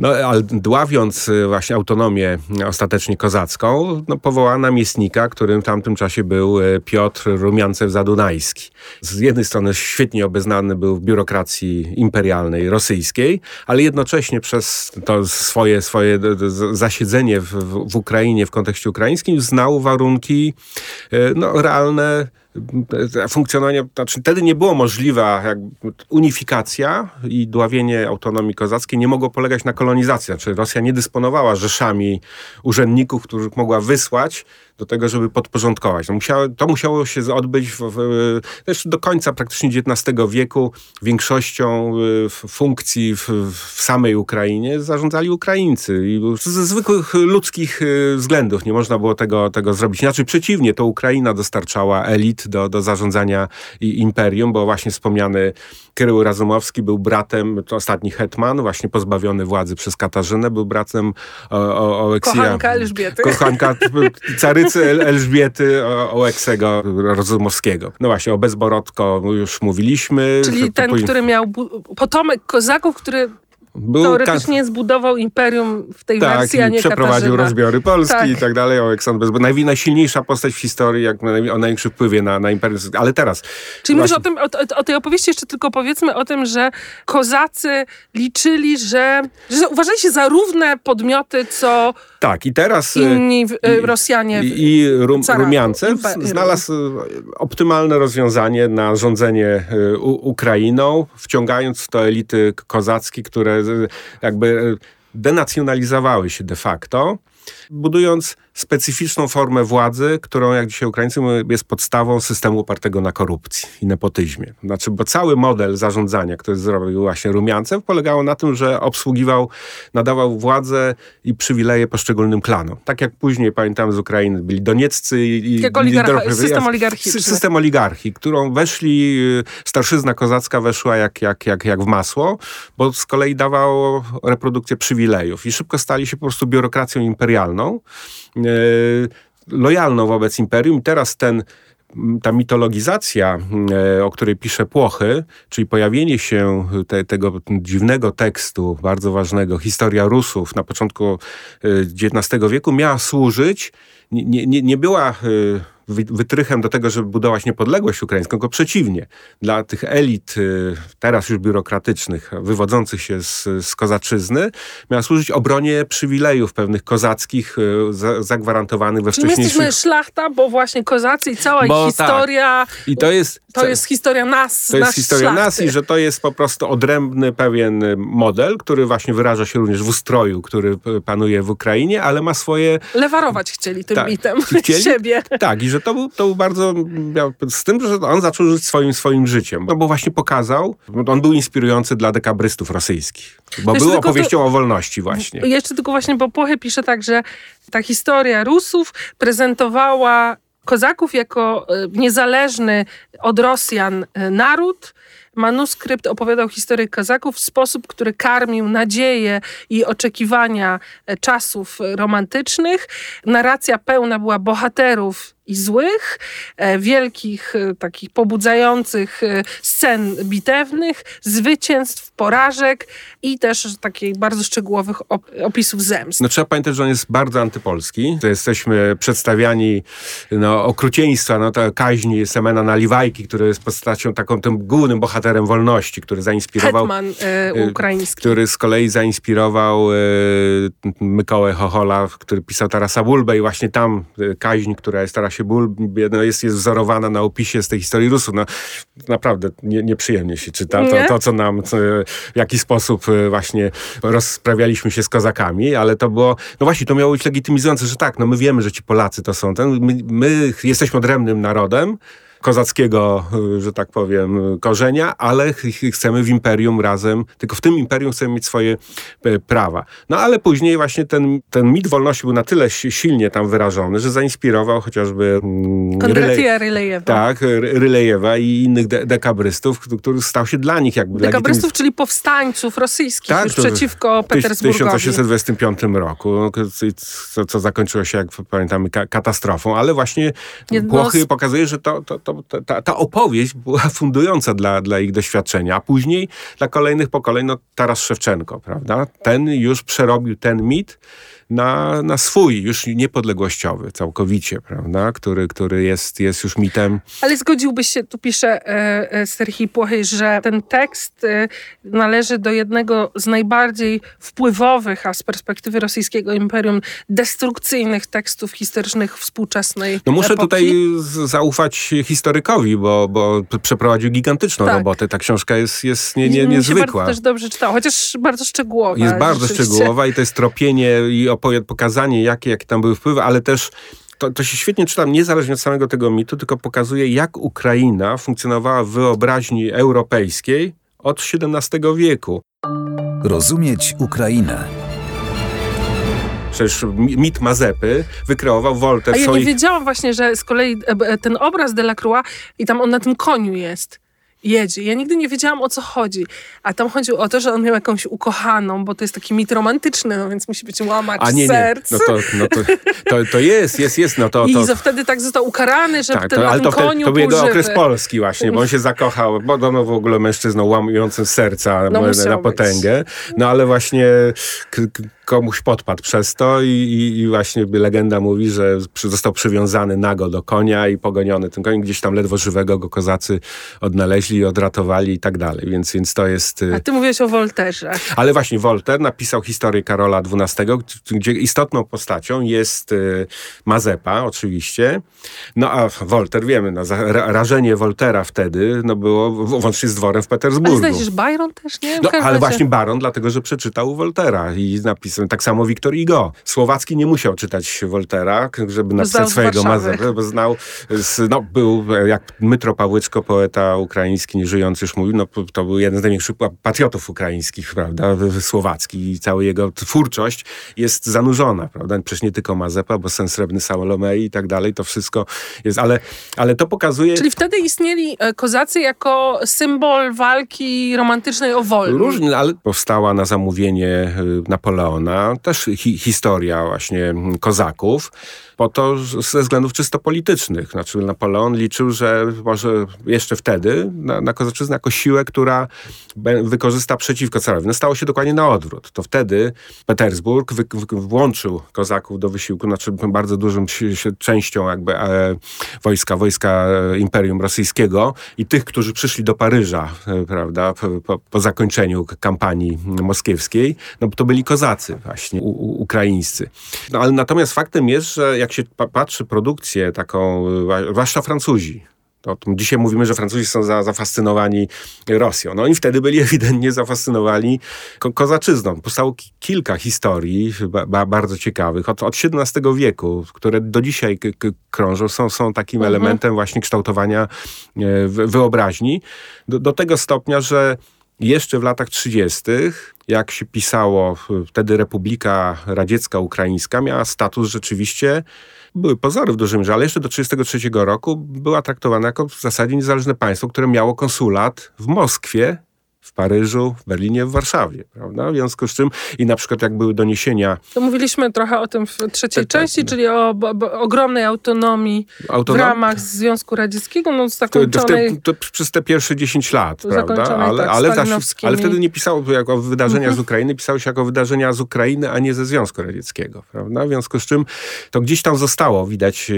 C: No, ale dławiąc y, właśnie autonomię ostatecznie kozacką, no, powołała namiestnika, którym w tamtym czasie był y, Piotr Rumiancew-Zadunajski. Z jednej strony świetnie obeznany był w biurokracji imperialnej rosyjskiej, ale jednocześnie przez to swoje, swoje zasiedzenie w, w Ukrainie w kontekście ukraińskim znał warunki y, no, realne funkcjonowanie, znaczy wtedy nie było możliwa unifikacja i dławienie autonomii kozackiej nie mogło polegać na kolonizacji. Znaczy Rosja nie dysponowała rzeszami urzędników, których mogła wysłać do tego, żeby podporządkować. To musiało, to musiało się odbyć w, w, też do końca praktycznie XIX wieku. Większością funkcji w, w samej Ukrainie zarządzali Ukraińcy. I ze zwykłych ludzkich y, względów nie można było tego, tego zrobić. Inaczej przeciwnie, to Ukraina dostarczała elit do, do zarządzania imperium, bo właśnie wspomniany Krył Razumowski był bratem, to ostatni hetman, właśnie pozbawiony władzy przez Katarzynę, był bratem Oleksija.
B: Kochanka Elżbiety.
C: Kochanka carycy Elżbiety Oleksego Rozumowskiego. No właśnie, o Bezborodko już mówiliśmy.
B: Czyli ten, który miał potomek kozaków, który Był Teoretycznie kan... zbudował imperium w tej
C: tak,
B: wersji, a nie
C: przeprowadził
B: Katarzyna.
C: rozbiory Polski tak. i tak dalej. Aleksandr Bez... Najsilniejsza postać w historii, jak o największym wpływie na, na imperium. Ale teraz...
B: Czyli właśnie... o, tym, o, o, tej opowieści jeszcze tylko powiedzmy o tym, że kozacy liczyli, że, że uważali się za równe podmioty, co
C: tak, i teraz
B: e, inni i, Rosjanie
C: i, i Rum, Rumiance znalazł optymalne rozwiązanie na rządzenie e, Ukrainą, wciągając w to elity kozackie, które jakby denacjonalizowały się de facto, budując specyficzną formę władzy, którą, jak dzisiaj Ukraińcy mówią, jest podstawą systemu opartego na korupcji i nepotyzmie. Znaczy, bo cały model zarządzania, który zrobił właśnie Rumiancew, polegało na tym, że obsługiwał, nadawał władzę i przywileje poszczególnym klanom. Tak jak później, pamiętam, z Ukrainy byli donieccy i...
B: Jak oligarcha, system oligarchiczny.
C: System oligarchii, którą weszli, y, starszyzna kozacka weszła jak, jak, jak, jak w masło, bo z kolei dawało reprodukcję przywilejów i szybko stali się po prostu biurokracją imperialną. E, lojalną wobec imperium. Teraz ten ta mitologizazacja, e, o której pisze Płochy, czyli pojawienie się te, tego dziwnego tekstu, bardzo ważnego, historia Rusów na początku XIX e, wieku, miała służyć, nie, nie, nie była wytrychem do tego, żeby budować niepodległość ukraińską, tylko przeciwnie. Dla tych elit, y, teraz już biurokratycznych, wywodzących się z, z kozaczyzny, miała służyć obronie przywilejów pewnych kozackich y, zagwarantowanych we
B: Czyli
C: wcześniejszych...
B: my jesteśmy szlachta, bo właśnie kozacy i cała bo, ich tak. historia... Tak. I to jest... To jest historia nas,
C: To jest historia szlachty. nas i że to jest po prostu odrębny pewien model, który właśnie wyraża się również w ustroju, który panuje w Ukrainie, ale ma swoje...
B: Lewarować chcieli tym tak. mitem chcieli? siebie.
C: Tak, i że to był, to był bardzo, z tym, że on zaczął żyć swoim, swoim życiem, no bo właśnie pokazał, on był inspirujący dla dekabrystów rosyjskich, bo był opowieścią to, o wolności właśnie.
B: Jeszcze tylko właśnie, bo Płochy pisze tak, że ta historia Rusów prezentowała Kozaków jako e, niezależny od Rosjan e, naród, Manuskrypt opowiadał historię Kazaków w sposób, który karmił nadzieję i oczekiwania e, czasów romantycznych. Narracja pełna była bohaterów i złych, e, wielkich, e, takich pobudzających e, scen bitewnych, zwycięstw, porażek i też takich bardzo szczegółowych opisów zemst.
C: No trzeba pamiętać, że on jest bardzo antypolski. To jesteśmy przedstawiani no, okrucieństwa, no to kaźni Semena Naliwajki, który jest postacią taką tym głównym bohaterem wolności, który zainspirował...
B: Hetman e, ukraiński.
C: Który z kolei zainspirował e, Mykołę Chochola, który pisał Tarasa Bulbę i właśnie tam e, kaźń, która jest teraz się ból no jest, jest wzorowana na opisie z tej historii Rusów. No, naprawdę nie, nieprzyjemnie się czyta to, to, co nam, w jaki sposób e, właśnie rozprawialiśmy się z kozakami, ale to było, no właśnie, to miało być legitymizujące, że tak, no my wiemy, że ci Polacy to są ten, my, my jesteśmy odrębnym narodem, kozackiego, y, że tak powiem, korzenia, ale chcemy w imperium razem, tylko w tym imperium chcemy mieć swoje e, prawa. No ale później właśnie ten, ten mit wolności był na tyle silnie tam wyrażony, że zainspirował chociażby
B: mm, Kondratija Rylejewa.
C: Tak, Rylejewa i innych de dekabrystów, który stał się dla nich jakby
B: Dekabrystów, legitymi... czyli powstańców rosyjskich tak, już przeciwko Petersburgowi.
C: W 1825 roku, co, co zakończyło się, jak pamiętamy, katastrofą, ale właśnie Płochy pokazuje, że to, to, to to, ta, ta opowieść była fundująca dla, dla ich doświadczenia, a później dla kolejnych pokoleń, no Taras Szewczenko, prawda? Ten już przerobił ten mit na, na swój, już niepodległościowy całkowicie, prawda? Który, który jest, jest już mitem.
B: Ale zgodziłbyś się, tu pisze e, e, Serhii Płochy, że ten tekst e, należy do jednego z najbardziej wpływowych, a z perspektywy rosyjskiego imperium, destrukcyjnych tekstów historycznych współczesnej
C: No muszę
B: epoki.
C: tutaj zaufać historykowi, bo, bo przeprowadził gigantyczną tak. robotę. Ta książka jest, jest nie, nie, niezwykła. Mi się
B: bardzo też dobrze czytała, chociaż bardzo szczegółowa.
C: Jest bardzo szczegółowa i to jest tropienie i pokazanie, jakie, jakie tam były wpływy, ale też to, to się świetnie czyta, niezależnie od samego tego mitu, tylko pokazuje, jak Ukraina funkcjonowała w wyobraźni europejskiej od XVII wieku.
A: Rozumieć Ukrainę.
C: Przecież mit Mazepy wykreował Wolter
B: A ja
C: swoich...
B: nie wiedziałam właśnie, że z kolei e, e, ten obraz Delacroix i tam on na tym koniu jest. Jedzie. Ja nigdy nie wiedziałam o co chodzi. A tam chodziło o to, że on miał jakąś ukochaną, bo to jest taki mit romantyczny, no więc musi być łamacz
C: A nie, nie.
B: serc.
C: No to, no to, to, to jest, jest, jest. No to,
B: I
C: to,
B: to wtedy tak został ukarany, że
C: tak,
B: ten
C: to, ale
B: tym
C: to, wtedy, to był jego
B: półżywy.
C: okres polski właśnie, bo on się zakochał, bo on w ogóle mężczyzną łamującym serca
B: No
C: na potęgę. No ale właśnie komuś podpadł przez to i, i, i właśnie legenda mówi, że został przywiązany nago do konia i pogoniony tym koniem. Gdzieś tam ledwo żywego go kozacy odnaleźli, odratowali i tak dalej. Więc, więc to jest...
B: A ty mówiłeś o Wolterze.
C: ale właśnie Wolter napisał historię Karola XII, gdzie istotną postacią jest y, Mazepa oczywiście. No a Wolter, wiemy, no, rażenie Woltera wtedy no, było włącznie z dworem w
B: Ale
C: Petersburgu.
B: się, że Byron też, nie?
C: No, ale właśnie Baron, dlatego że przeczytał Woltera i napisał tak samo Wiktor Hugo. Słowacki nie musiał czytać Woltera, żeby napisać
B: znał
C: swojego. Mazepę, bo znał, no, był jak Mytro Pawłyczko, poeta ukraiński, nieżyjący już mówił, no, to był jeden z największych pa- patriotów ukraińskich, prawda, słowacki i cała jego twórczość jest zanurzona, prawda, przecież nie tylko Mazepa, bo Sen Srebrny Salomei i tak dalej, to wszystko jest, ale, ale to pokazuje...
B: Czyli wtedy istnieli e, kozacy jako symbol walki romantycznej o wolność.
C: Różnie, ale powstała na zamówienie y, Też hi historia właśnie kozaków, po to ze względów czysto politycznych. Znaczy Napoleon liczył, że może jeszcze wtedy na, na kozaczyznę jako siłę, która wykorzysta przeciwko carowi. No stało się dokładnie na odwrót. To wtedy Petersburg wy, wy, włączył kozaków do wysiłku, znaczy bardzo się częścią jakby e, wojska, wojska e, Imperium Rosyjskiego i tych, którzy przyszli do Paryża, e, prawda, po, po, zakończeniu kampanii moskiewskiej, no to byli kozacy właśnie, u, u, ukraińscy. No ale natomiast faktem jest, że jak się pa, patrzy produkcję taką, zwłaszcza Francuzi, to, to dzisiaj mówimy, że Francuzi są za, zafascynowani Rosją. No oni wtedy byli ewidentnie zafascynowani ko kozaczyzną. Powstało ki kilka historii ba ba bardzo ciekawych od, od XVII wieku, które do dzisiaj krążą, są, są takim
B: Mhm.
C: elementem właśnie kształtowania e, wy- wyobraźni. Do, do tego stopnia, że jeszcze w latach 30., jak się pisało, wtedy Republika Radziecka Ukraińska miała status rzeczywiście, były pozory w dużym ale jeszcze do 1933 roku była traktowana jako w zasadzie niezależne państwo, które miało konsulat w Moskwie, w Paryżu, w Berlinie, w Warszawie, prawda? W związku z czym i na przykład jak były doniesienia
B: To mówiliśmy trochę o tym w trzeciej
C: Tak, tak.
B: części, czyli o bo, bo, ogromnej autonomii w
C: autonomii,
B: ramach Związku Radzieckiego, no
C: to, to, w
B: zakończonej...
C: to przez te pierwsze 10 lat, prawda? Ale,
B: tak,
C: ale,
B: stalinowskimi.
C: ale wtedy nie pisało się jako wydarzenia z Ukrainy, pisało się jako wydarzenia z Ukrainy, a nie ze Związku Radzieckiego, prawda? W związku z czym to gdzieś tam zostało, widać e,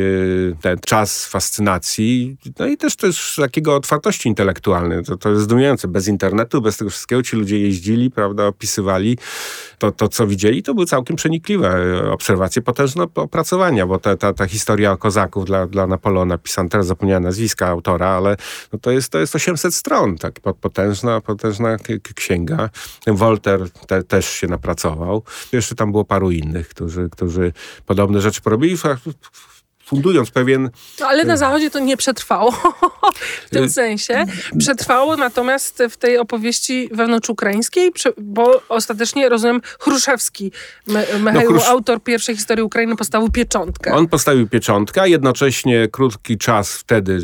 C: ten czas fascynacji, no i też też takiego otwartości intelektualnej. To, to jest zdumiewające. Bez internetu, bez tego wszystkiego ci ludzie jeździli, prawda, opisywali to, to co widzieli, to były całkiem przenikliwe e, obserwacje, potężne opracowania, bo ta, ta, ta historia o kozaków dla, dla Napoleona pisana, teraz zapomniałem nazwiska autora, ale no to, jest, to jest 800 stron, tak po- potężna, potężna księga. Wolter te, też się napracował. Jeszcze tam było paru innych, którzy, którzy podobne rzeczy porobili, fundując pewien
B: No, ale na Zachodzie to nie przetrwało w tym
C: Y-
B: sensie. Przetrwało natomiast w tej opowieści wewnątrzukraińskiej, bo ostatecznie, rozumiem, Chruszewski, Michał,
C: Chrusz-
B: autor pierwszej historii Ukrainy, postawił pieczątkę.
C: On postawił pieczątkę, a jednocześnie krótki czas wtedy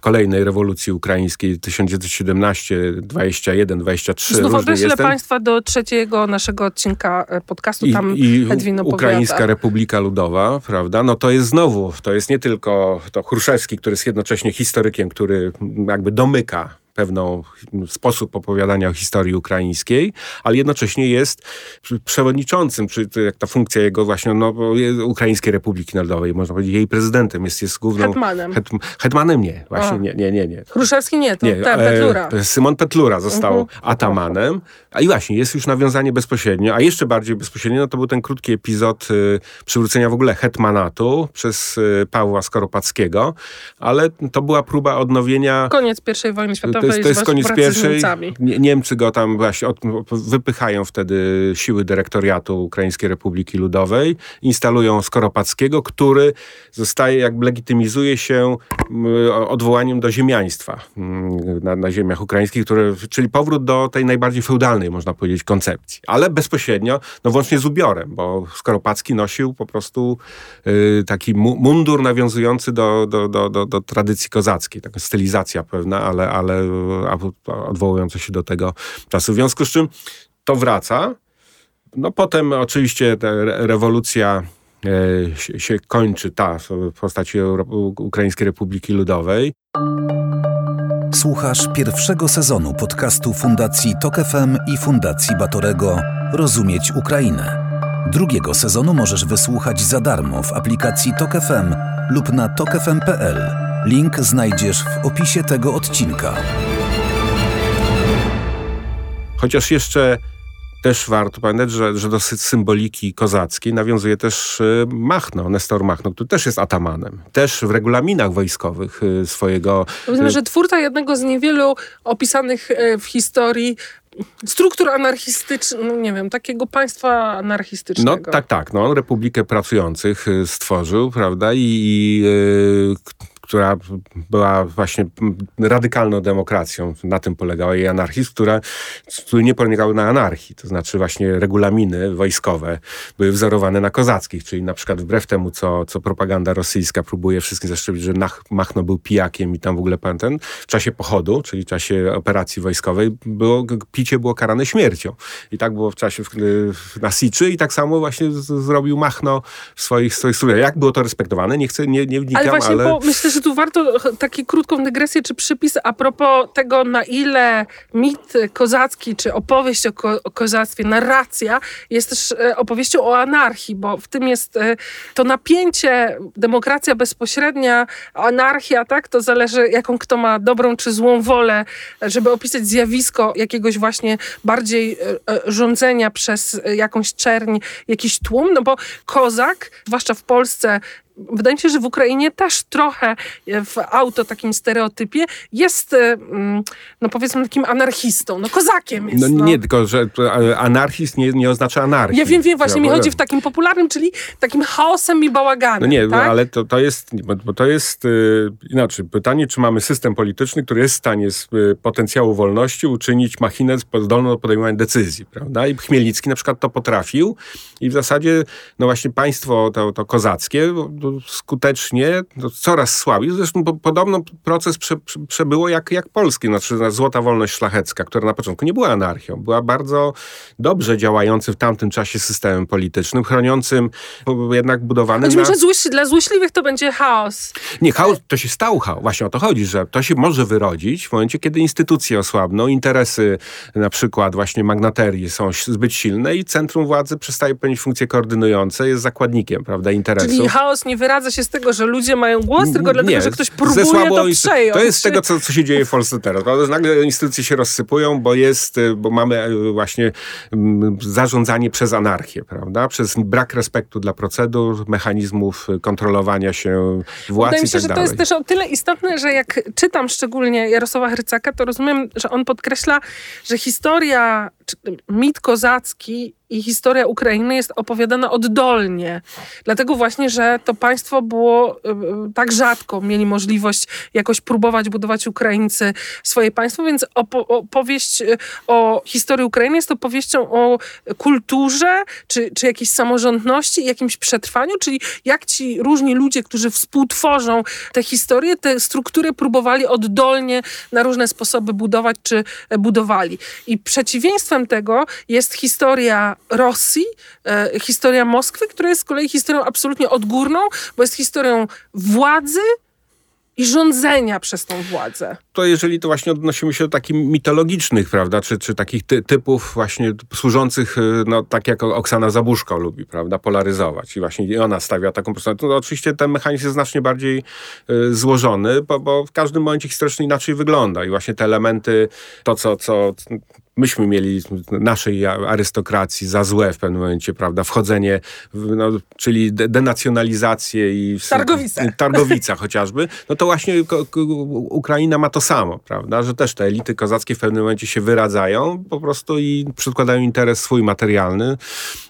C: kolejnej rewolucji ukraińskiej 1917, 21, 23
B: Znów
C: jestem.
B: Państwa do trzeciego naszego odcinka e, podcastu.
C: I,
B: Tam
C: i
B: Edwin opowiada.
C: Ukraińska Republika Ludowa, prawda? No to jest znowu, to jest nie tylko to Chruszewski, który jest jednocześnie historykiem, który jakby domyka pewną sposób opowiadania o historii ukraińskiej, ale jednocześnie jest przewodniczącym, czy jak ta funkcja jego właśnie no, Ukraińskiej Republiki Narodowej, można powiedzieć jej prezydentem, jest, jest główną...
B: Hetmanem.
C: Het, hetmanem nie, właśnie nie, nie, nie, nie.
B: Chruszewski nie, to
C: Nie,
B: ten,
C: e,
B: Petlura.
C: Symon Petlura został
B: Mhm.
C: atamanem. A i właśnie, jest już nawiązanie bezpośrednio, a jeszcze bardziej bezpośrednio, no to był ten krótki epizod y, przywrócenia w ogóle hetmanatu przez y, Pawła Skoropackiego, ale to była próba odnowienia
B: Koniec I wojny
C: to jest, to jest koniec pierwszej. Nie, Niemcy go tam właśnie od, wypychają wtedy siły dyrektoriatu Ukraińskiej Republiki Ludowej, instalują Skoropackiego, który zostaje, jakby legitymizuje się odwołaniem do ziemiaństwa m, na, na ziemiach ukraińskich, które, czyli powrót do tej najbardziej feudalnej, można powiedzieć, koncepcji. Ale bezpośrednio, no włącznie z ubiorem, bo Skoropacki nosił po prostu y, taki mu, mundur nawiązujący do, do, do, do, do tradycji kozackiej, taka stylizacja pewna, ale, ale odwołujące się do tego czasu. W związku z czym to wraca. No potem oczywiście rewolucja się, się kończy, ta w postaci Ukraińskiej Republiki Ludowej.
A: Słuchasz pierwszego sezonu podcastu Fundacji Tok FM i Fundacji Batorego Rozumieć Ukrainę. Drugiego sezonu możesz wysłuchać za darmo w aplikacji Tok FM lub na tokefm.pl. Link znajdziesz w opisie tego odcinka.
C: Chociaż jeszcze też warto pamiętać, że, że do symboliki kozackiej nawiązuje też y, Machno, Nestor Machno, który też jest atamanem. Też w regulaminach wojskowych y, swojego...
B: Rozumiem, że twórca jednego z niewielu opisanych w historii struktur anarchistycznych, no nie wiem, takiego państwa anarchistycznego.
C: No tak, tak. No, Republikę Pracujących stworzył, prawda, i, i która była właśnie radykalną demokracją. Na tym polegała jej anarchizm, która, który nie polegały na anarchii. To znaczy właśnie regulaminy wojskowe były wzorowane na kozackich, czyli na przykład wbrew temu, co, co propaganda rosyjska próbuje wszystkim zaszczepić, że Machno był pijakiem i tam w ogóle pan ten, w czasie pochodu, czyli w czasie operacji wojskowej, było, picie było karane śmiercią. I tak było w czasie w, na Siczy i tak samo właśnie z, zrobił Machno w swoich, swoich studiach. Jak było to respektowane? Nie chcę, nie, nie wnikam,
B: ale... Właśnie,
C: ale...
B: Myślę, że że tu warto taki krótką dygresję czy przypis a propos tego, na ile mit kozacki, czy opowieść o, ko o kozactwie, narracja jest też e, opowieścią o anarchii, bo w tym jest e, to napięcie, demokracja bezpośrednia, anarchia, tak? To zależy, jaką kto ma dobrą czy złą wolę, żeby opisać zjawisko jakiegoś właśnie bardziej e, rządzenia przez jakąś czerń, jakiś tłum, no bo kozak, zwłaszcza w Polsce, wydaje mi się, że w Ukrainie też trochę w auto takim stereotypie jest, e, mm, no powiedzmy, takim anarchistą, no kozakiem jest.
C: No, no. nie, tylko, że anarchist nie, nie oznacza anarchii.
B: Ja wiem, wiem, właśnie ja, mi chodzi w takim popularnym, czyli takim chaosem i bałaganem.
C: No nie,
B: tak?
C: ale to, to jest, bo to jest yy, inaczej, pytanie, czy mamy system polityczny, który jest w stanie z y, potencjału wolności uczynić machinę zdolną do podejmowania decyzji, prawda? I Chmielnicki na przykład to potrafił i w zasadzie, no właśnie państwo to, to kozackie, skutecznie, no, coraz słabiej. Zresztą po, podobno proces prze, prze, przebyło jak, jak polski, znaczy złota wolność szlachecka, która na początku nie była anarchią, była bardzo dobrze działający w tamtym czasie systemem politycznym, chroniącym, jednak budowany
B: na... że złoś, dla złośliwych to będzie chaos.
C: Nie, chaos, to się stał chaos. Właśnie o to chodzi, że to się może wyrodzić w momencie, kiedy instytucje osłabną, interesy na przykład właśnie magnaterii są zbyt silne i centrum władzy przestaje pełnić funkcje koordynujące, jest zakładnikiem, prawda, interesów.
B: Czyli chaos nie wyradza się z tego, że ludzie mają głos, tylko dlatego, nie, że ktoś próbuje słabo, to przejąć.
C: To jest z tego, co, co się dzieje w Polsce teraz. Nagle instytucje się rozsypują, bo jest, bo mamy y, właśnie zarządzanie przez anarchię, prawda? Przez brak respektu dla procedur, mechanizmów kontrolowania się władz
B: Wydaje mi się,
C: tak
B: że to jest też o tyle istotne, że jak czytam szczególnie Jarosława Hrycaka, to rozumiem, że on podkreśla, że historia, mit kozacki i historia Ukrainy jest opowiadana oddolnie. Dlatego właśnie, że to państwo było y, y, tak rzadko, mieli możliwość jakoś próbować budować Ukraińcy swoje państwo, więc opowieść y, o historii Ukrainy jest opowieścią o kulturze, czy, czy jakiejś samorządności, jakimś przetrwaniu, czyli jak ci różni ludzie, którzy współtworzą te historie, te struktury próbowali oddolnie na różne sposoby budować, czy budowali. I przeciwieństwem tego jest historia Rosji, e, historia Moskwy, która jest z kolei historią absolutnie odgórną, bo jest historią władzy, i rządzenia przez tą władzę.
C: To jeżeli to właśnie odnosimy się do takich mitologicznych, prawda, czy, czy takich ty, typów właśnie służących, e, no tak jak Oksana Zabuszko lubi, prawda, polaryzować i właśnie ona stawia taką postawę. Oczywiście ten mechanizm jest znacznie bardziej y, złożony, bo, bo w każdym momencie historyczny inaczej wygląda i właśnie te elementy, to co, co myśmy mieli naszej arystokracji za złe w pewnym momencie, prawda, wchodzenie, w, no, czyli denacjonalizację i...
B: Targowica.
C: Targowica chociażby, no to właśnie Ukraina ma to samo, prawda, że też te elity kozackie w pewnym momencie się wyradzają po prostu i przedkładają interes swój materialny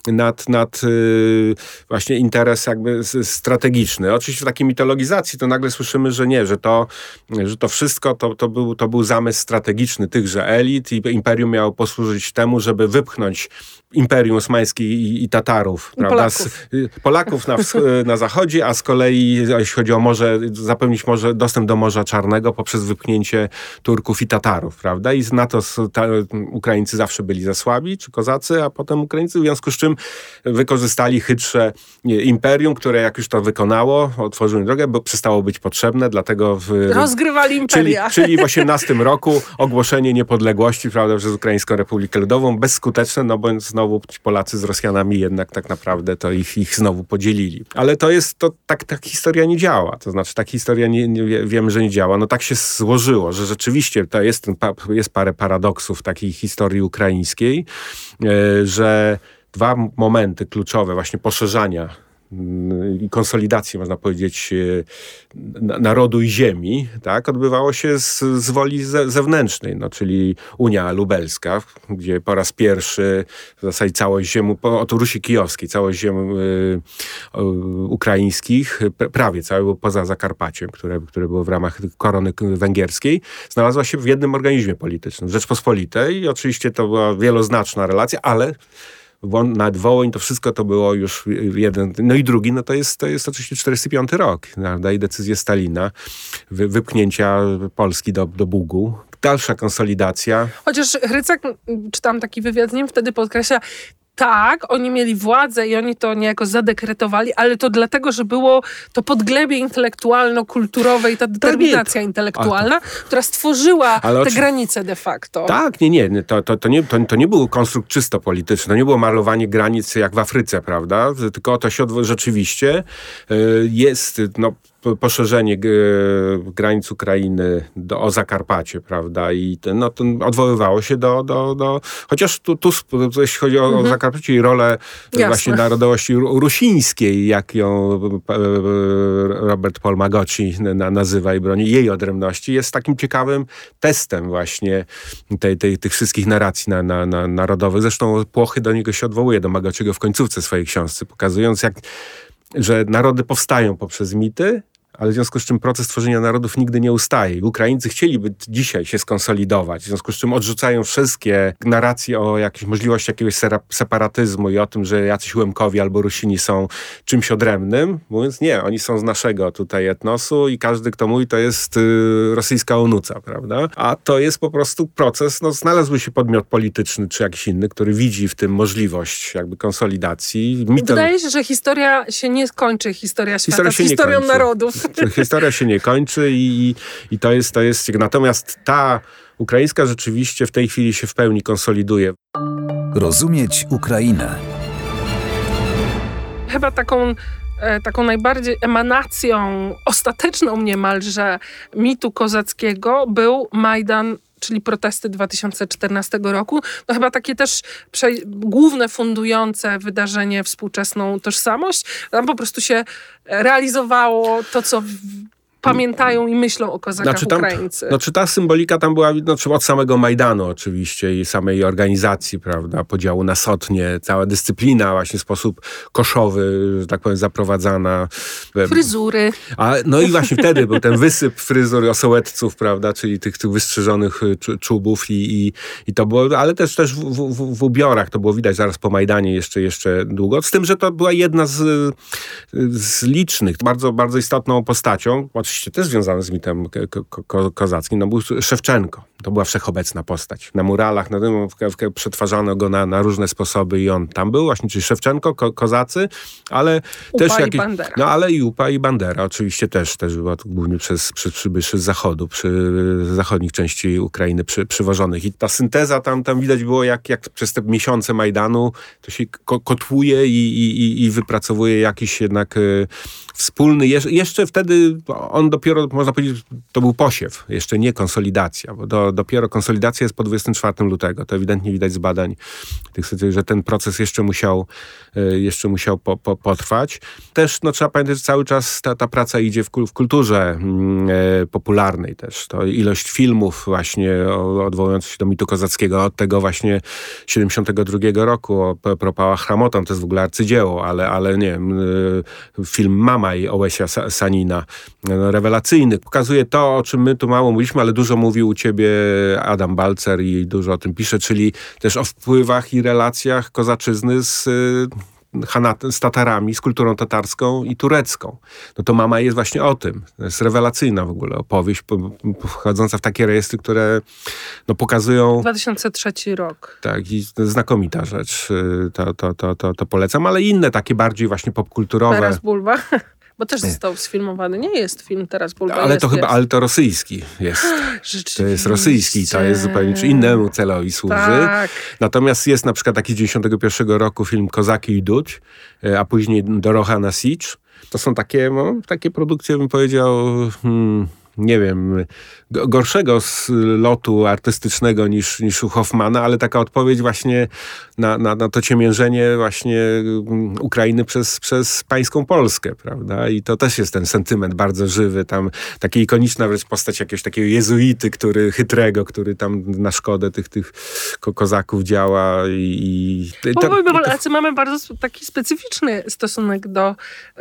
C: nad, nad yy, właśnie interes jakby strategiczny. Oczywiście w takiej mitologizacji to nagle słyszymy, że nie, że to, że to wszystko to, to, był, to był zamysł strategiczny tychże elit i imperium miało posłużyć temu, żeby wypchnąć Imperium Osmańskie i, i Tatarów,
B: I prawda? Polaków,
C: z, y, Polaków na, na zachodzie, a z kolei jeśli chodzi o morze, zapewnić może dostęp do Morza Czarnego poprzez wypchnięcie Turków i Tatarów, prawda? I na to ta, Ukraińcy zawsze byli za słabi, czy Kozacy, a potem Ukraińcy, w związku z czym wykorzystali chytrze imperium, które jak już to wykonało, otworzyło drogę, bo przestało być potrzebne, dlatego w...
B: Rozgrywali imperia.
C: Czyli, czyli w 18 roku ogłoszenie niepodległości, prawda, przez Ukraińską Republikę Ludową, bezskuteczne, no bo znowu Polacy z Rosjanami jednak tak naprawdę to ich, ich znowu podzielili. Ale to jest, to tak, tak historia nie działa. To znaczy, tak historia nie, nie, wiemy, że nie działa. No tak się złożyło, że rzeczywiście to jest, ten, jest parę paradoksów takiej historii ukraińskiej, e, że dwa momenty kluczowe właśnie poszerzania i konsolidacji, można powiedzieć, e, narodu i ziemi, tak, odbywało się z, z woli ze, zewnętrznej, no, czyli Unia Lubelska, gdzie po raz pierwszy w zasadzie całość ziem, od Rusi Kijowskiej, całość ziem y, y, ukraińskich, prawie całe poza Zakarpaciem, które, które było w ramach korony węgierskiej, znalazła się w jednym organizmie politycznym, Rzeczpospolitej. I oczywiście to była wieloznaczna relacja, ale nad Wołyń, to wszystko to było już jeden. No i drugi, no to jest, to jest oczywiście 45 rok, prawda? I decyzję Stalina, wy, wypchnięcia Polski do, do Bugu. Dalsza konsolidacja.
B: Chociaż Hrycak, czytam taki wywiad z nim, wtedy podkreśla, tak, oni mieli władzę i oni to niejako zadekretowali, ale to dlatego, że było to podglebie intelektualno-kulturowe i ta determinacja intelektualna, która stworzyła ale te granice de facto.
C: Tak, nie, nie, to, to, to, nie, to, to nie był konstrukt czysto polityczny, to nie było malowanie granic jak w Afryce, prawda? Tylko to się rzeczywiście y, jest, no poszerzenie granic Ukrainy do, o Zakarpacie, prawda? I ten, no, ten odwoływało się do, do, do chociaż tu, tu jeśli chodzi o, mhm. o Zakarpacie i rolę Jasne. właśnie narodowości rusińskiej, jak ją e, Robert Paul Magoczi nazywa i broni jej odrębności, jest takim ciekawym testem właśnie tej, tej, tych wszystkich narracji na, na, na narodowych. Zresztą Płochy do niego się odwołuje, do Magociego w końcówce swojej książki, pokazując jak że narody powstają poprzez mity, ale w związku z czym proces tworzenia narodów nigdy nie ustaje. Ukraińcy chcieliby dzisiaj się skonsolidować, w związku z czym odrzucają wszystkie narracje o jakiejś możliwości jakiegoś separatyzmu i o tym, że jacyś Łemkowi albo Rusini są czymś odrębnym, mówiąc nie, oni są z naszego tutaj etnosu i każdy, kto mówi, to jest y, rosyjska onuca, prawda? A to jest po prostu proces, no znalazłby się podmiot polityczny czy jakiś inny, który widzi w tym możliwość jakby konsolidacji.
B: Wydaje się, że historia się nie skończy, historia świata historia z historią narodów.
C: Historia się nie kończy i, i to, jest, to jest... Natomiast ta ukraińska rzeczywiście w tej chwili się w pełni konsoliduje.
A: Rozumieć Ukrainę.
B: Chyba taką e, taką najbardziej emanacją ostateczną niemalże mitu kozackiego był Majdan czyli protesty 2014 roku. No chyba takie też główne fundujące wydarzenie współczesną tożsamość. Tam po prostu się realizowało to, co pamiętają i myślą o kozakach znaczy tam, Ukraińcy.
C: Znaczy ta symbolika tam była znaczy od samego Majdanu oczywiście i samej organizacji, prawda, podziału na sotnie, cała dyscyplina właśnie w sposób koszowy, że tak powiem, zaprowadzana.
B: Fryzury.
C: A, no i właśnie wtedy był ten wysyp fryzur osołeców, prawda, czyli tych, tych wystrzyżonych y, czubów i, i, i to było, ale też, też w, w, w ubiorach, to było widać zaraz po Majdanie jeszcze, jeszcze długo, z tym, że to była jedna z, z licznych, bardzo, bardzo istotną postacią, oczywiście też związany z mitem ko ko kozackim, no był Szewczenko. To była wszechobecna postać. Na muralach, na tym przetwarzano go na, na, różne sposoby i on tam był właśnie, czyli Szewczenko, ko kozacy, ale
B: Upa
C: też
B: jakieś... Bandera.
C: No ale i Upa i Bandera oczywiście też, też była głównie przez, przez przybyszy z zachodu, przy zachodnich części Ukrainy przy, przywożonych. I ta synteza tam, tam widać było, jak, jak przez te miesiące Majdanu to się ko kotłuje i, i, i wypracowuje jakiś jednak y, wspólny, jeszcze wtedy on dopiero, można powiedzieć, to był posiew, jeszcze nie konsolidacja, bo do, dopiero konsolidacja jest po 24 lutego. To ewidentnie widać z badań tych że ten proces jeszcze musiał, e, jeszcze musiał po, po, potrwać. Też no, trzeba pamiętać, że cały czas ta, ta praca idzie w, w kulturze e, popularnej też. To ilość filmów właśnie odwołujących się do mitu kozackiego od tego właśnie 72 roku o propała Chramotam, to jest w ogóle arcydzieło, ale, ale nie wiem, e, film Mama i Ołesia Sanina. No, no, rewelacyjny. Pokazuje to, o czym my tu mało mówiliśmy, ale dużo mówił u ciebie Adam Balcer i dużo o tym pisze, czyli też o wpływach i relacjach kozaczyzny z z Tatarami, z kulturą tatarską i turecką. No to mama jest właśnie o tym. To jest rewelacyjna w ogóle opowieść, wchodząca w takie rejestry, które no, pokazują...
B: 2003 rok.
C: Tak, i znakomita rzecz. Y, to, to, to, to, to polecam, ale inne takie bardziej właśnie popkulturowe.
B: Teraz Bulba. Bo też został sfilmowany. Nie jest film teraz Bulba.
C: Ale
B: jest,
C: to chyba,
B: jest.
C: ale to rosyjski jest. To jest rosyjski, to jest zupełnie czy innemu celowi służy.
B: Tak.
C: Natomiast jest na przykład taki z 91 roku film Kozaki i Duć, e, a później Dorocha na Sicz. To są takie, no, takie produkcje, bym powiedział, hmm, nie wiem, gorszego lotu artystycznego niż, niż u Hoffmana, ale taka odpowiedź właśnie na, na, na to ciemiężenie właśnie mm, Ukrainy przez, przez pańską Polskę, prawda? I to też jest ten sentyment bardzo żywy, tam taka ikoniczna wręcz postać jakiegoś takiego jezuity, który, chytrego, który tam na szkodę tych, tych kozaków działa i...
B: i to, bo Polacy mamy bardzo taki specyficzny stosunek do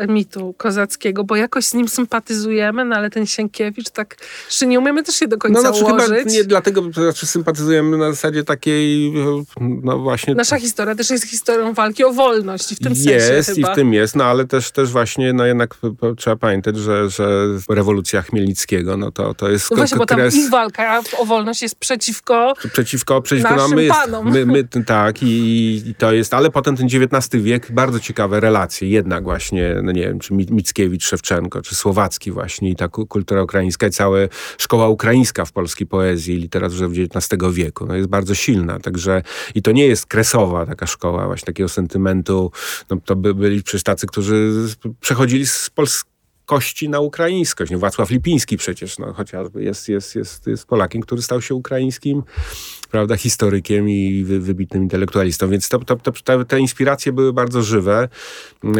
B: mitu kozackiego, bo jakoś z nim sympatyzujemy, no ale ten Sienkiewicz tak, że nie umiemy też się do końca
C: no, znaczy,
B: ułożyć.
C: Chyba nie dlatego, znaczy sympatyzujemy na zasadzie takiej, no właśnie...
B: Nasza historia też jest historią walki o wolność i w tym
C: jest,
B: sensie
C: Jest i w tym jest, no ale też, też właśnie, no jednak trzeba pamiętać, że, że rewolucja Chmielnickiego, no to, to jest...
B: No właśnie, bo tam ich walka o wolność jest przeciwko
C: Przeciwko, przeciwko
B: naszym
C: no, my jest,
B: panom.
C: My, my, tak, i, i, to jest, ale potem ten XIX wiek, bardzo ciekawe relacje, jednak właśnie, no nie wiem, czy Mickiewicz, Szewczenko, czy Słowacki właśnie i ta kultura ukraińska i cała szkoła ukraińska w polskiej poezji i literaturze XIX wieku. No jest bardzo silna, także i to nie jest kresowa taka szkoła właśnie takiego sentymentu. No, to by byli przecież tacy, którzy przechodzili z polskości na ukraińskość. No, Wacław Lipiński przecież, no, chociażby jest, jest, jest, jest Polakiem, który stał się ukraińskim prawda, historykiem i wy, wybitnym intelektualistą. Więc to, to, to, te, te inspiracje były bardzo żywe.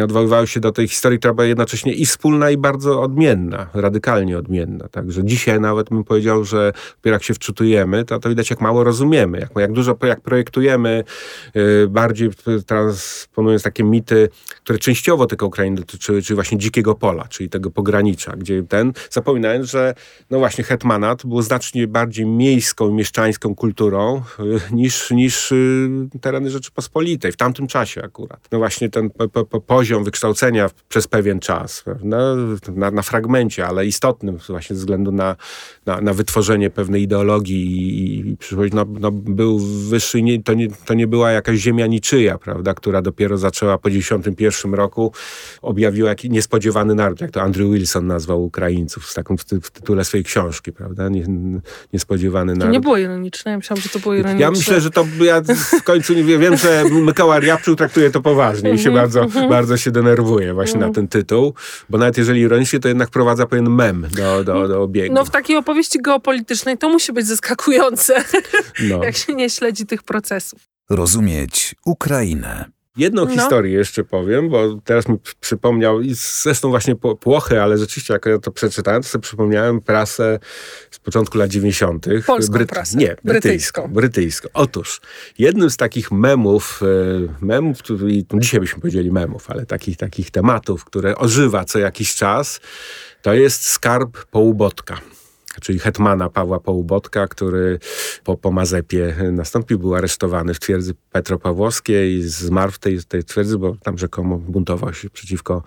C: Odwoływały się do tej historii, która była jednocześnie i wspólna, i bardzo odmienna, radykalnie odmienna. Także dzisiaj nawet bym powiedział, że dopiero jak się wczutujemy, to, to widać, jak mało rozumiemy, jak, jak dużo jak projektujemy, yy, bardziej transponując takie mity, które częściowo tylko Ukrainy dotyczyły, czyli właśnie dzikiego pola, czyli tego pogranicza, gdzie ten, zapominając, że no właśnie hetmanat był znacznie bardziej miejską, mieszczańską kulturą, niż, niż y, tereny Rzeczypospolitej, w tamtym czasie akurat. No właśnie ten po, po, poziom wykształcenia przez pewien czas, na, na, fragmencie, ale istotnym właśnie ze względu na, na, na wytworzenie pewnej ideologii i, i przyszłość, no, no, był wyższy, nie, to, nie, to nie była jakaś ziemia niczyja, prawda, która dopiero zaczęła po 91 roku, objawiła jakiś niespodziewany naród, jak to Andrew Wilson nazwał Ukraińców w takim w, w tytule swojej książki, prawda, nie, niespodziewany naród.
B: To nie było ironiczne, ja myślałam, że to było ironiczne.
C: Ja myślę, że to ja w końcu nie wiem, że Mikołaj Riabczyk traktuje to poważnie i się bardzo, bardzo się denerwuje właśnie na ten tytuł, bo nawet jeżeli ironicznie, to jednak prowadza pewien mem do, do, do obiegu.
B: No w takiej opowieści geopolitycznej to musi być zaskakujące,
C: No.
B: jak się nie śledzi tych procesów.
A: Rozumieć Ukrainę.
C: Jedną
B: No.
C: historię jeszcze powiem, bo teraz mi przypomniał, i zresztą właśnie Płochy, ale rzeczywiście jak ja to przeczytałem, to sobie przypomniałem prasę z początku lat 90.
B: Polską prasę.
C: Nie, brytyjską.
B: Brytyjską.
C: brytyjską. Otóż, jednym z takich memów, e, memów, i dzisiaj byśmy powiedzieli memów, ale takich, takich tematów, które ożywa co jakiś czas, to jest skarb Połubotka czyli hetmana Pawła Połubotka, który po, po Mazepie nastąpił, był aresztowany w twierdzy Petropawłowskiej, zmarł w tej, tej twierdzy, bo tam rzekomo buntował się przeciwko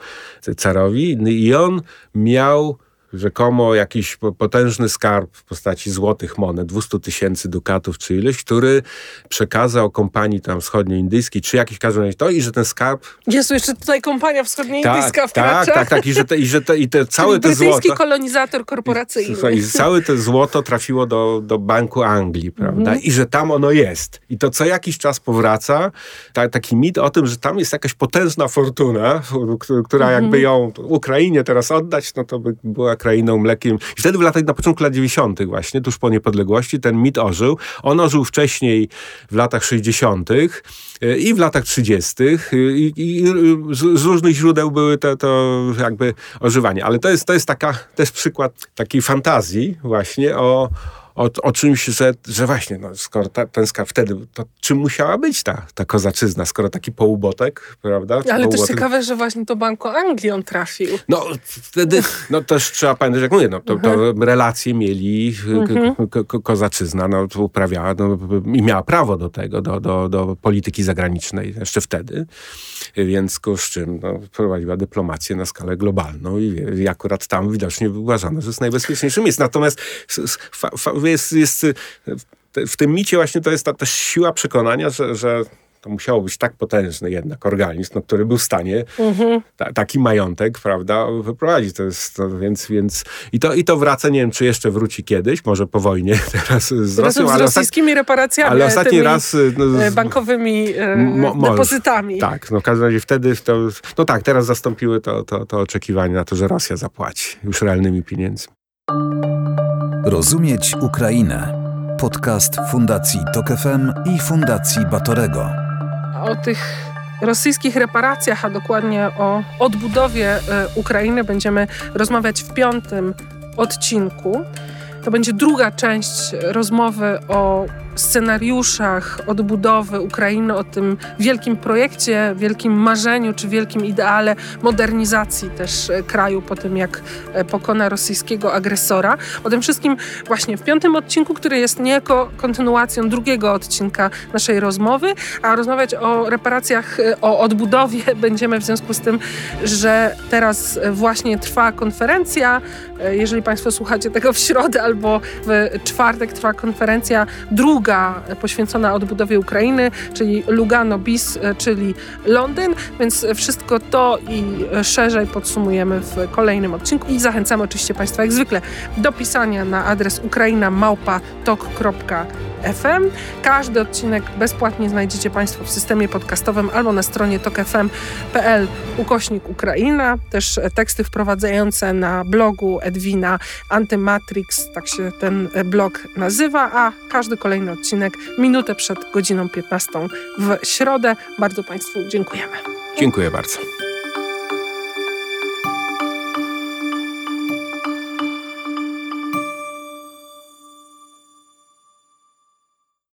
C: carowi. I on miał rzekomo jakiś po- potężny skarb w postaci złotych monet, 200 tysięcy dukatów czy ileś, który przekazał kompanii tam wschodnioindyjskiej, czy jakiś w każdym razie to i że ten skarb...
B: Jezu, jeszcze tutaj kompania wschodnioindyjska
C: tak,
B: wkracza.
C: tak, tak, tak, i że te, i że te, i te całe te
B: Brytyjski
C: złoto...
B: kolonizator korporacyjny.
C: Słuchaj, i całe to złoto trafiło do, do Banku Anglii, prawda? I że tam ono jest. I to co jakiś czas powraca, ta, taki mit o tym, że tam jest jakaś potężna fortuna, która jakby ją Ukrainie teraz oddać, no to by była krainą mlekiem. I wtedy w latach, na początku lat 90. właśnie, tuż po niepodległości, ten mit ożył. On ożył wcześniej w latach 60. y, i w latach 30. y, i, i z, z różnych źródeł były to, to jakby ożywanie. Ale to jest, to jest taka też przykład takiej fantazji właśnie o, o, o czymś, że, że właśnie, no, skoro ta, ten skarb wtedy, to czym musiała być ta, ta kozaczyzna, skoro taki połubotek, prawda?
B: Ale
C: połubotek...
B: też ciekawe, że właśnie do Banku Anglii on trafił.
C: No wtedy, no też trzeba pamiętać, jak mówię, no, to, to mhm. relacje mieli, mhm. kozaczyzna no, uprawiała no, i miała prawo do tego, do, do, do polityki zagranicznej jeszcze wtedy, więc z czym no, prowadziła dyplomację na skalę globalną i, i akurat tam widocznie uważano, że jest najbezpieczniejszym miejscem. Natomiast jest, jest w tym micie właśnie to jest ta też siła przekonania, że, że to musiało być tak potężny jednak organizm, no, który był w stanie mhm. ta, taki majątek, prawda, wyprowadzić. To jest, to, więc, więc i, to, i to wraca, nie wiem, czy jeszcze wróci kiedyś, może po wojnie teraz z Rosją.
B: Z rosyjskimi reparacjami,
C: ale ostatni raz
B: no, e, bankowymi e, mo, depozytami.
C: Tak, no w każdym razie wtedy, to, no tak, teraz zastąpiły to, to, to oczekiwanie na to, że Rosja zapłaci już realnymi pieniędzmi.
A: Rozumieć Ukrainę. Podcast Fundacji Tok FM i Fundacji Batorego
B: o tych rosyjskich reparacjach, a dokładnie o odbudowie e, Ukrainy będziemy rozmawiać w piątym odcinku. To będzie druga część rozmowy o scenariuszach odbudowy Ukrainy, o tym wielkim projekcie, wielkim marzeniu czy wielkim ideale modernizacji też e, kraju po tym, jak e, pokona rosyjskiego agresora. O tym wszystkim właśnie w piątym odcinku, który jest niejako kontynuacją drugiego odcinka naszej rozmowy, a rozmawiać o reparacjach, e, o odbudowie będziemy w związku z tym, że teraz właśnie trwa konferencja. Jeżeli Państwo słuchacie tego w środę albo w czwartek trwa konferencja druga druga poświęcona odbudowie Ukrainy, czyli Lugano bis, czyli Londyn, więc wszystko to i szerzej podsumujemy w kolejnym odcinku i zachęcamy oczywiście Państwa jak zwykle do pisania na adres ukrainamałpa.tok.fm. Każdy odcinek bezpłatnie znajdziecie Państwo w systemie podcastowym albo na stronie tokfm.pl ukośnik Ukraina. Też teksty wprowadzające na blogu Edwina Antymatrix, tak się ten blog nazywa, a każdy odcinek minutę przed godziną 15 w środę. Bardzo Państwu dziękujemy.
C: Dziękuję bardzo.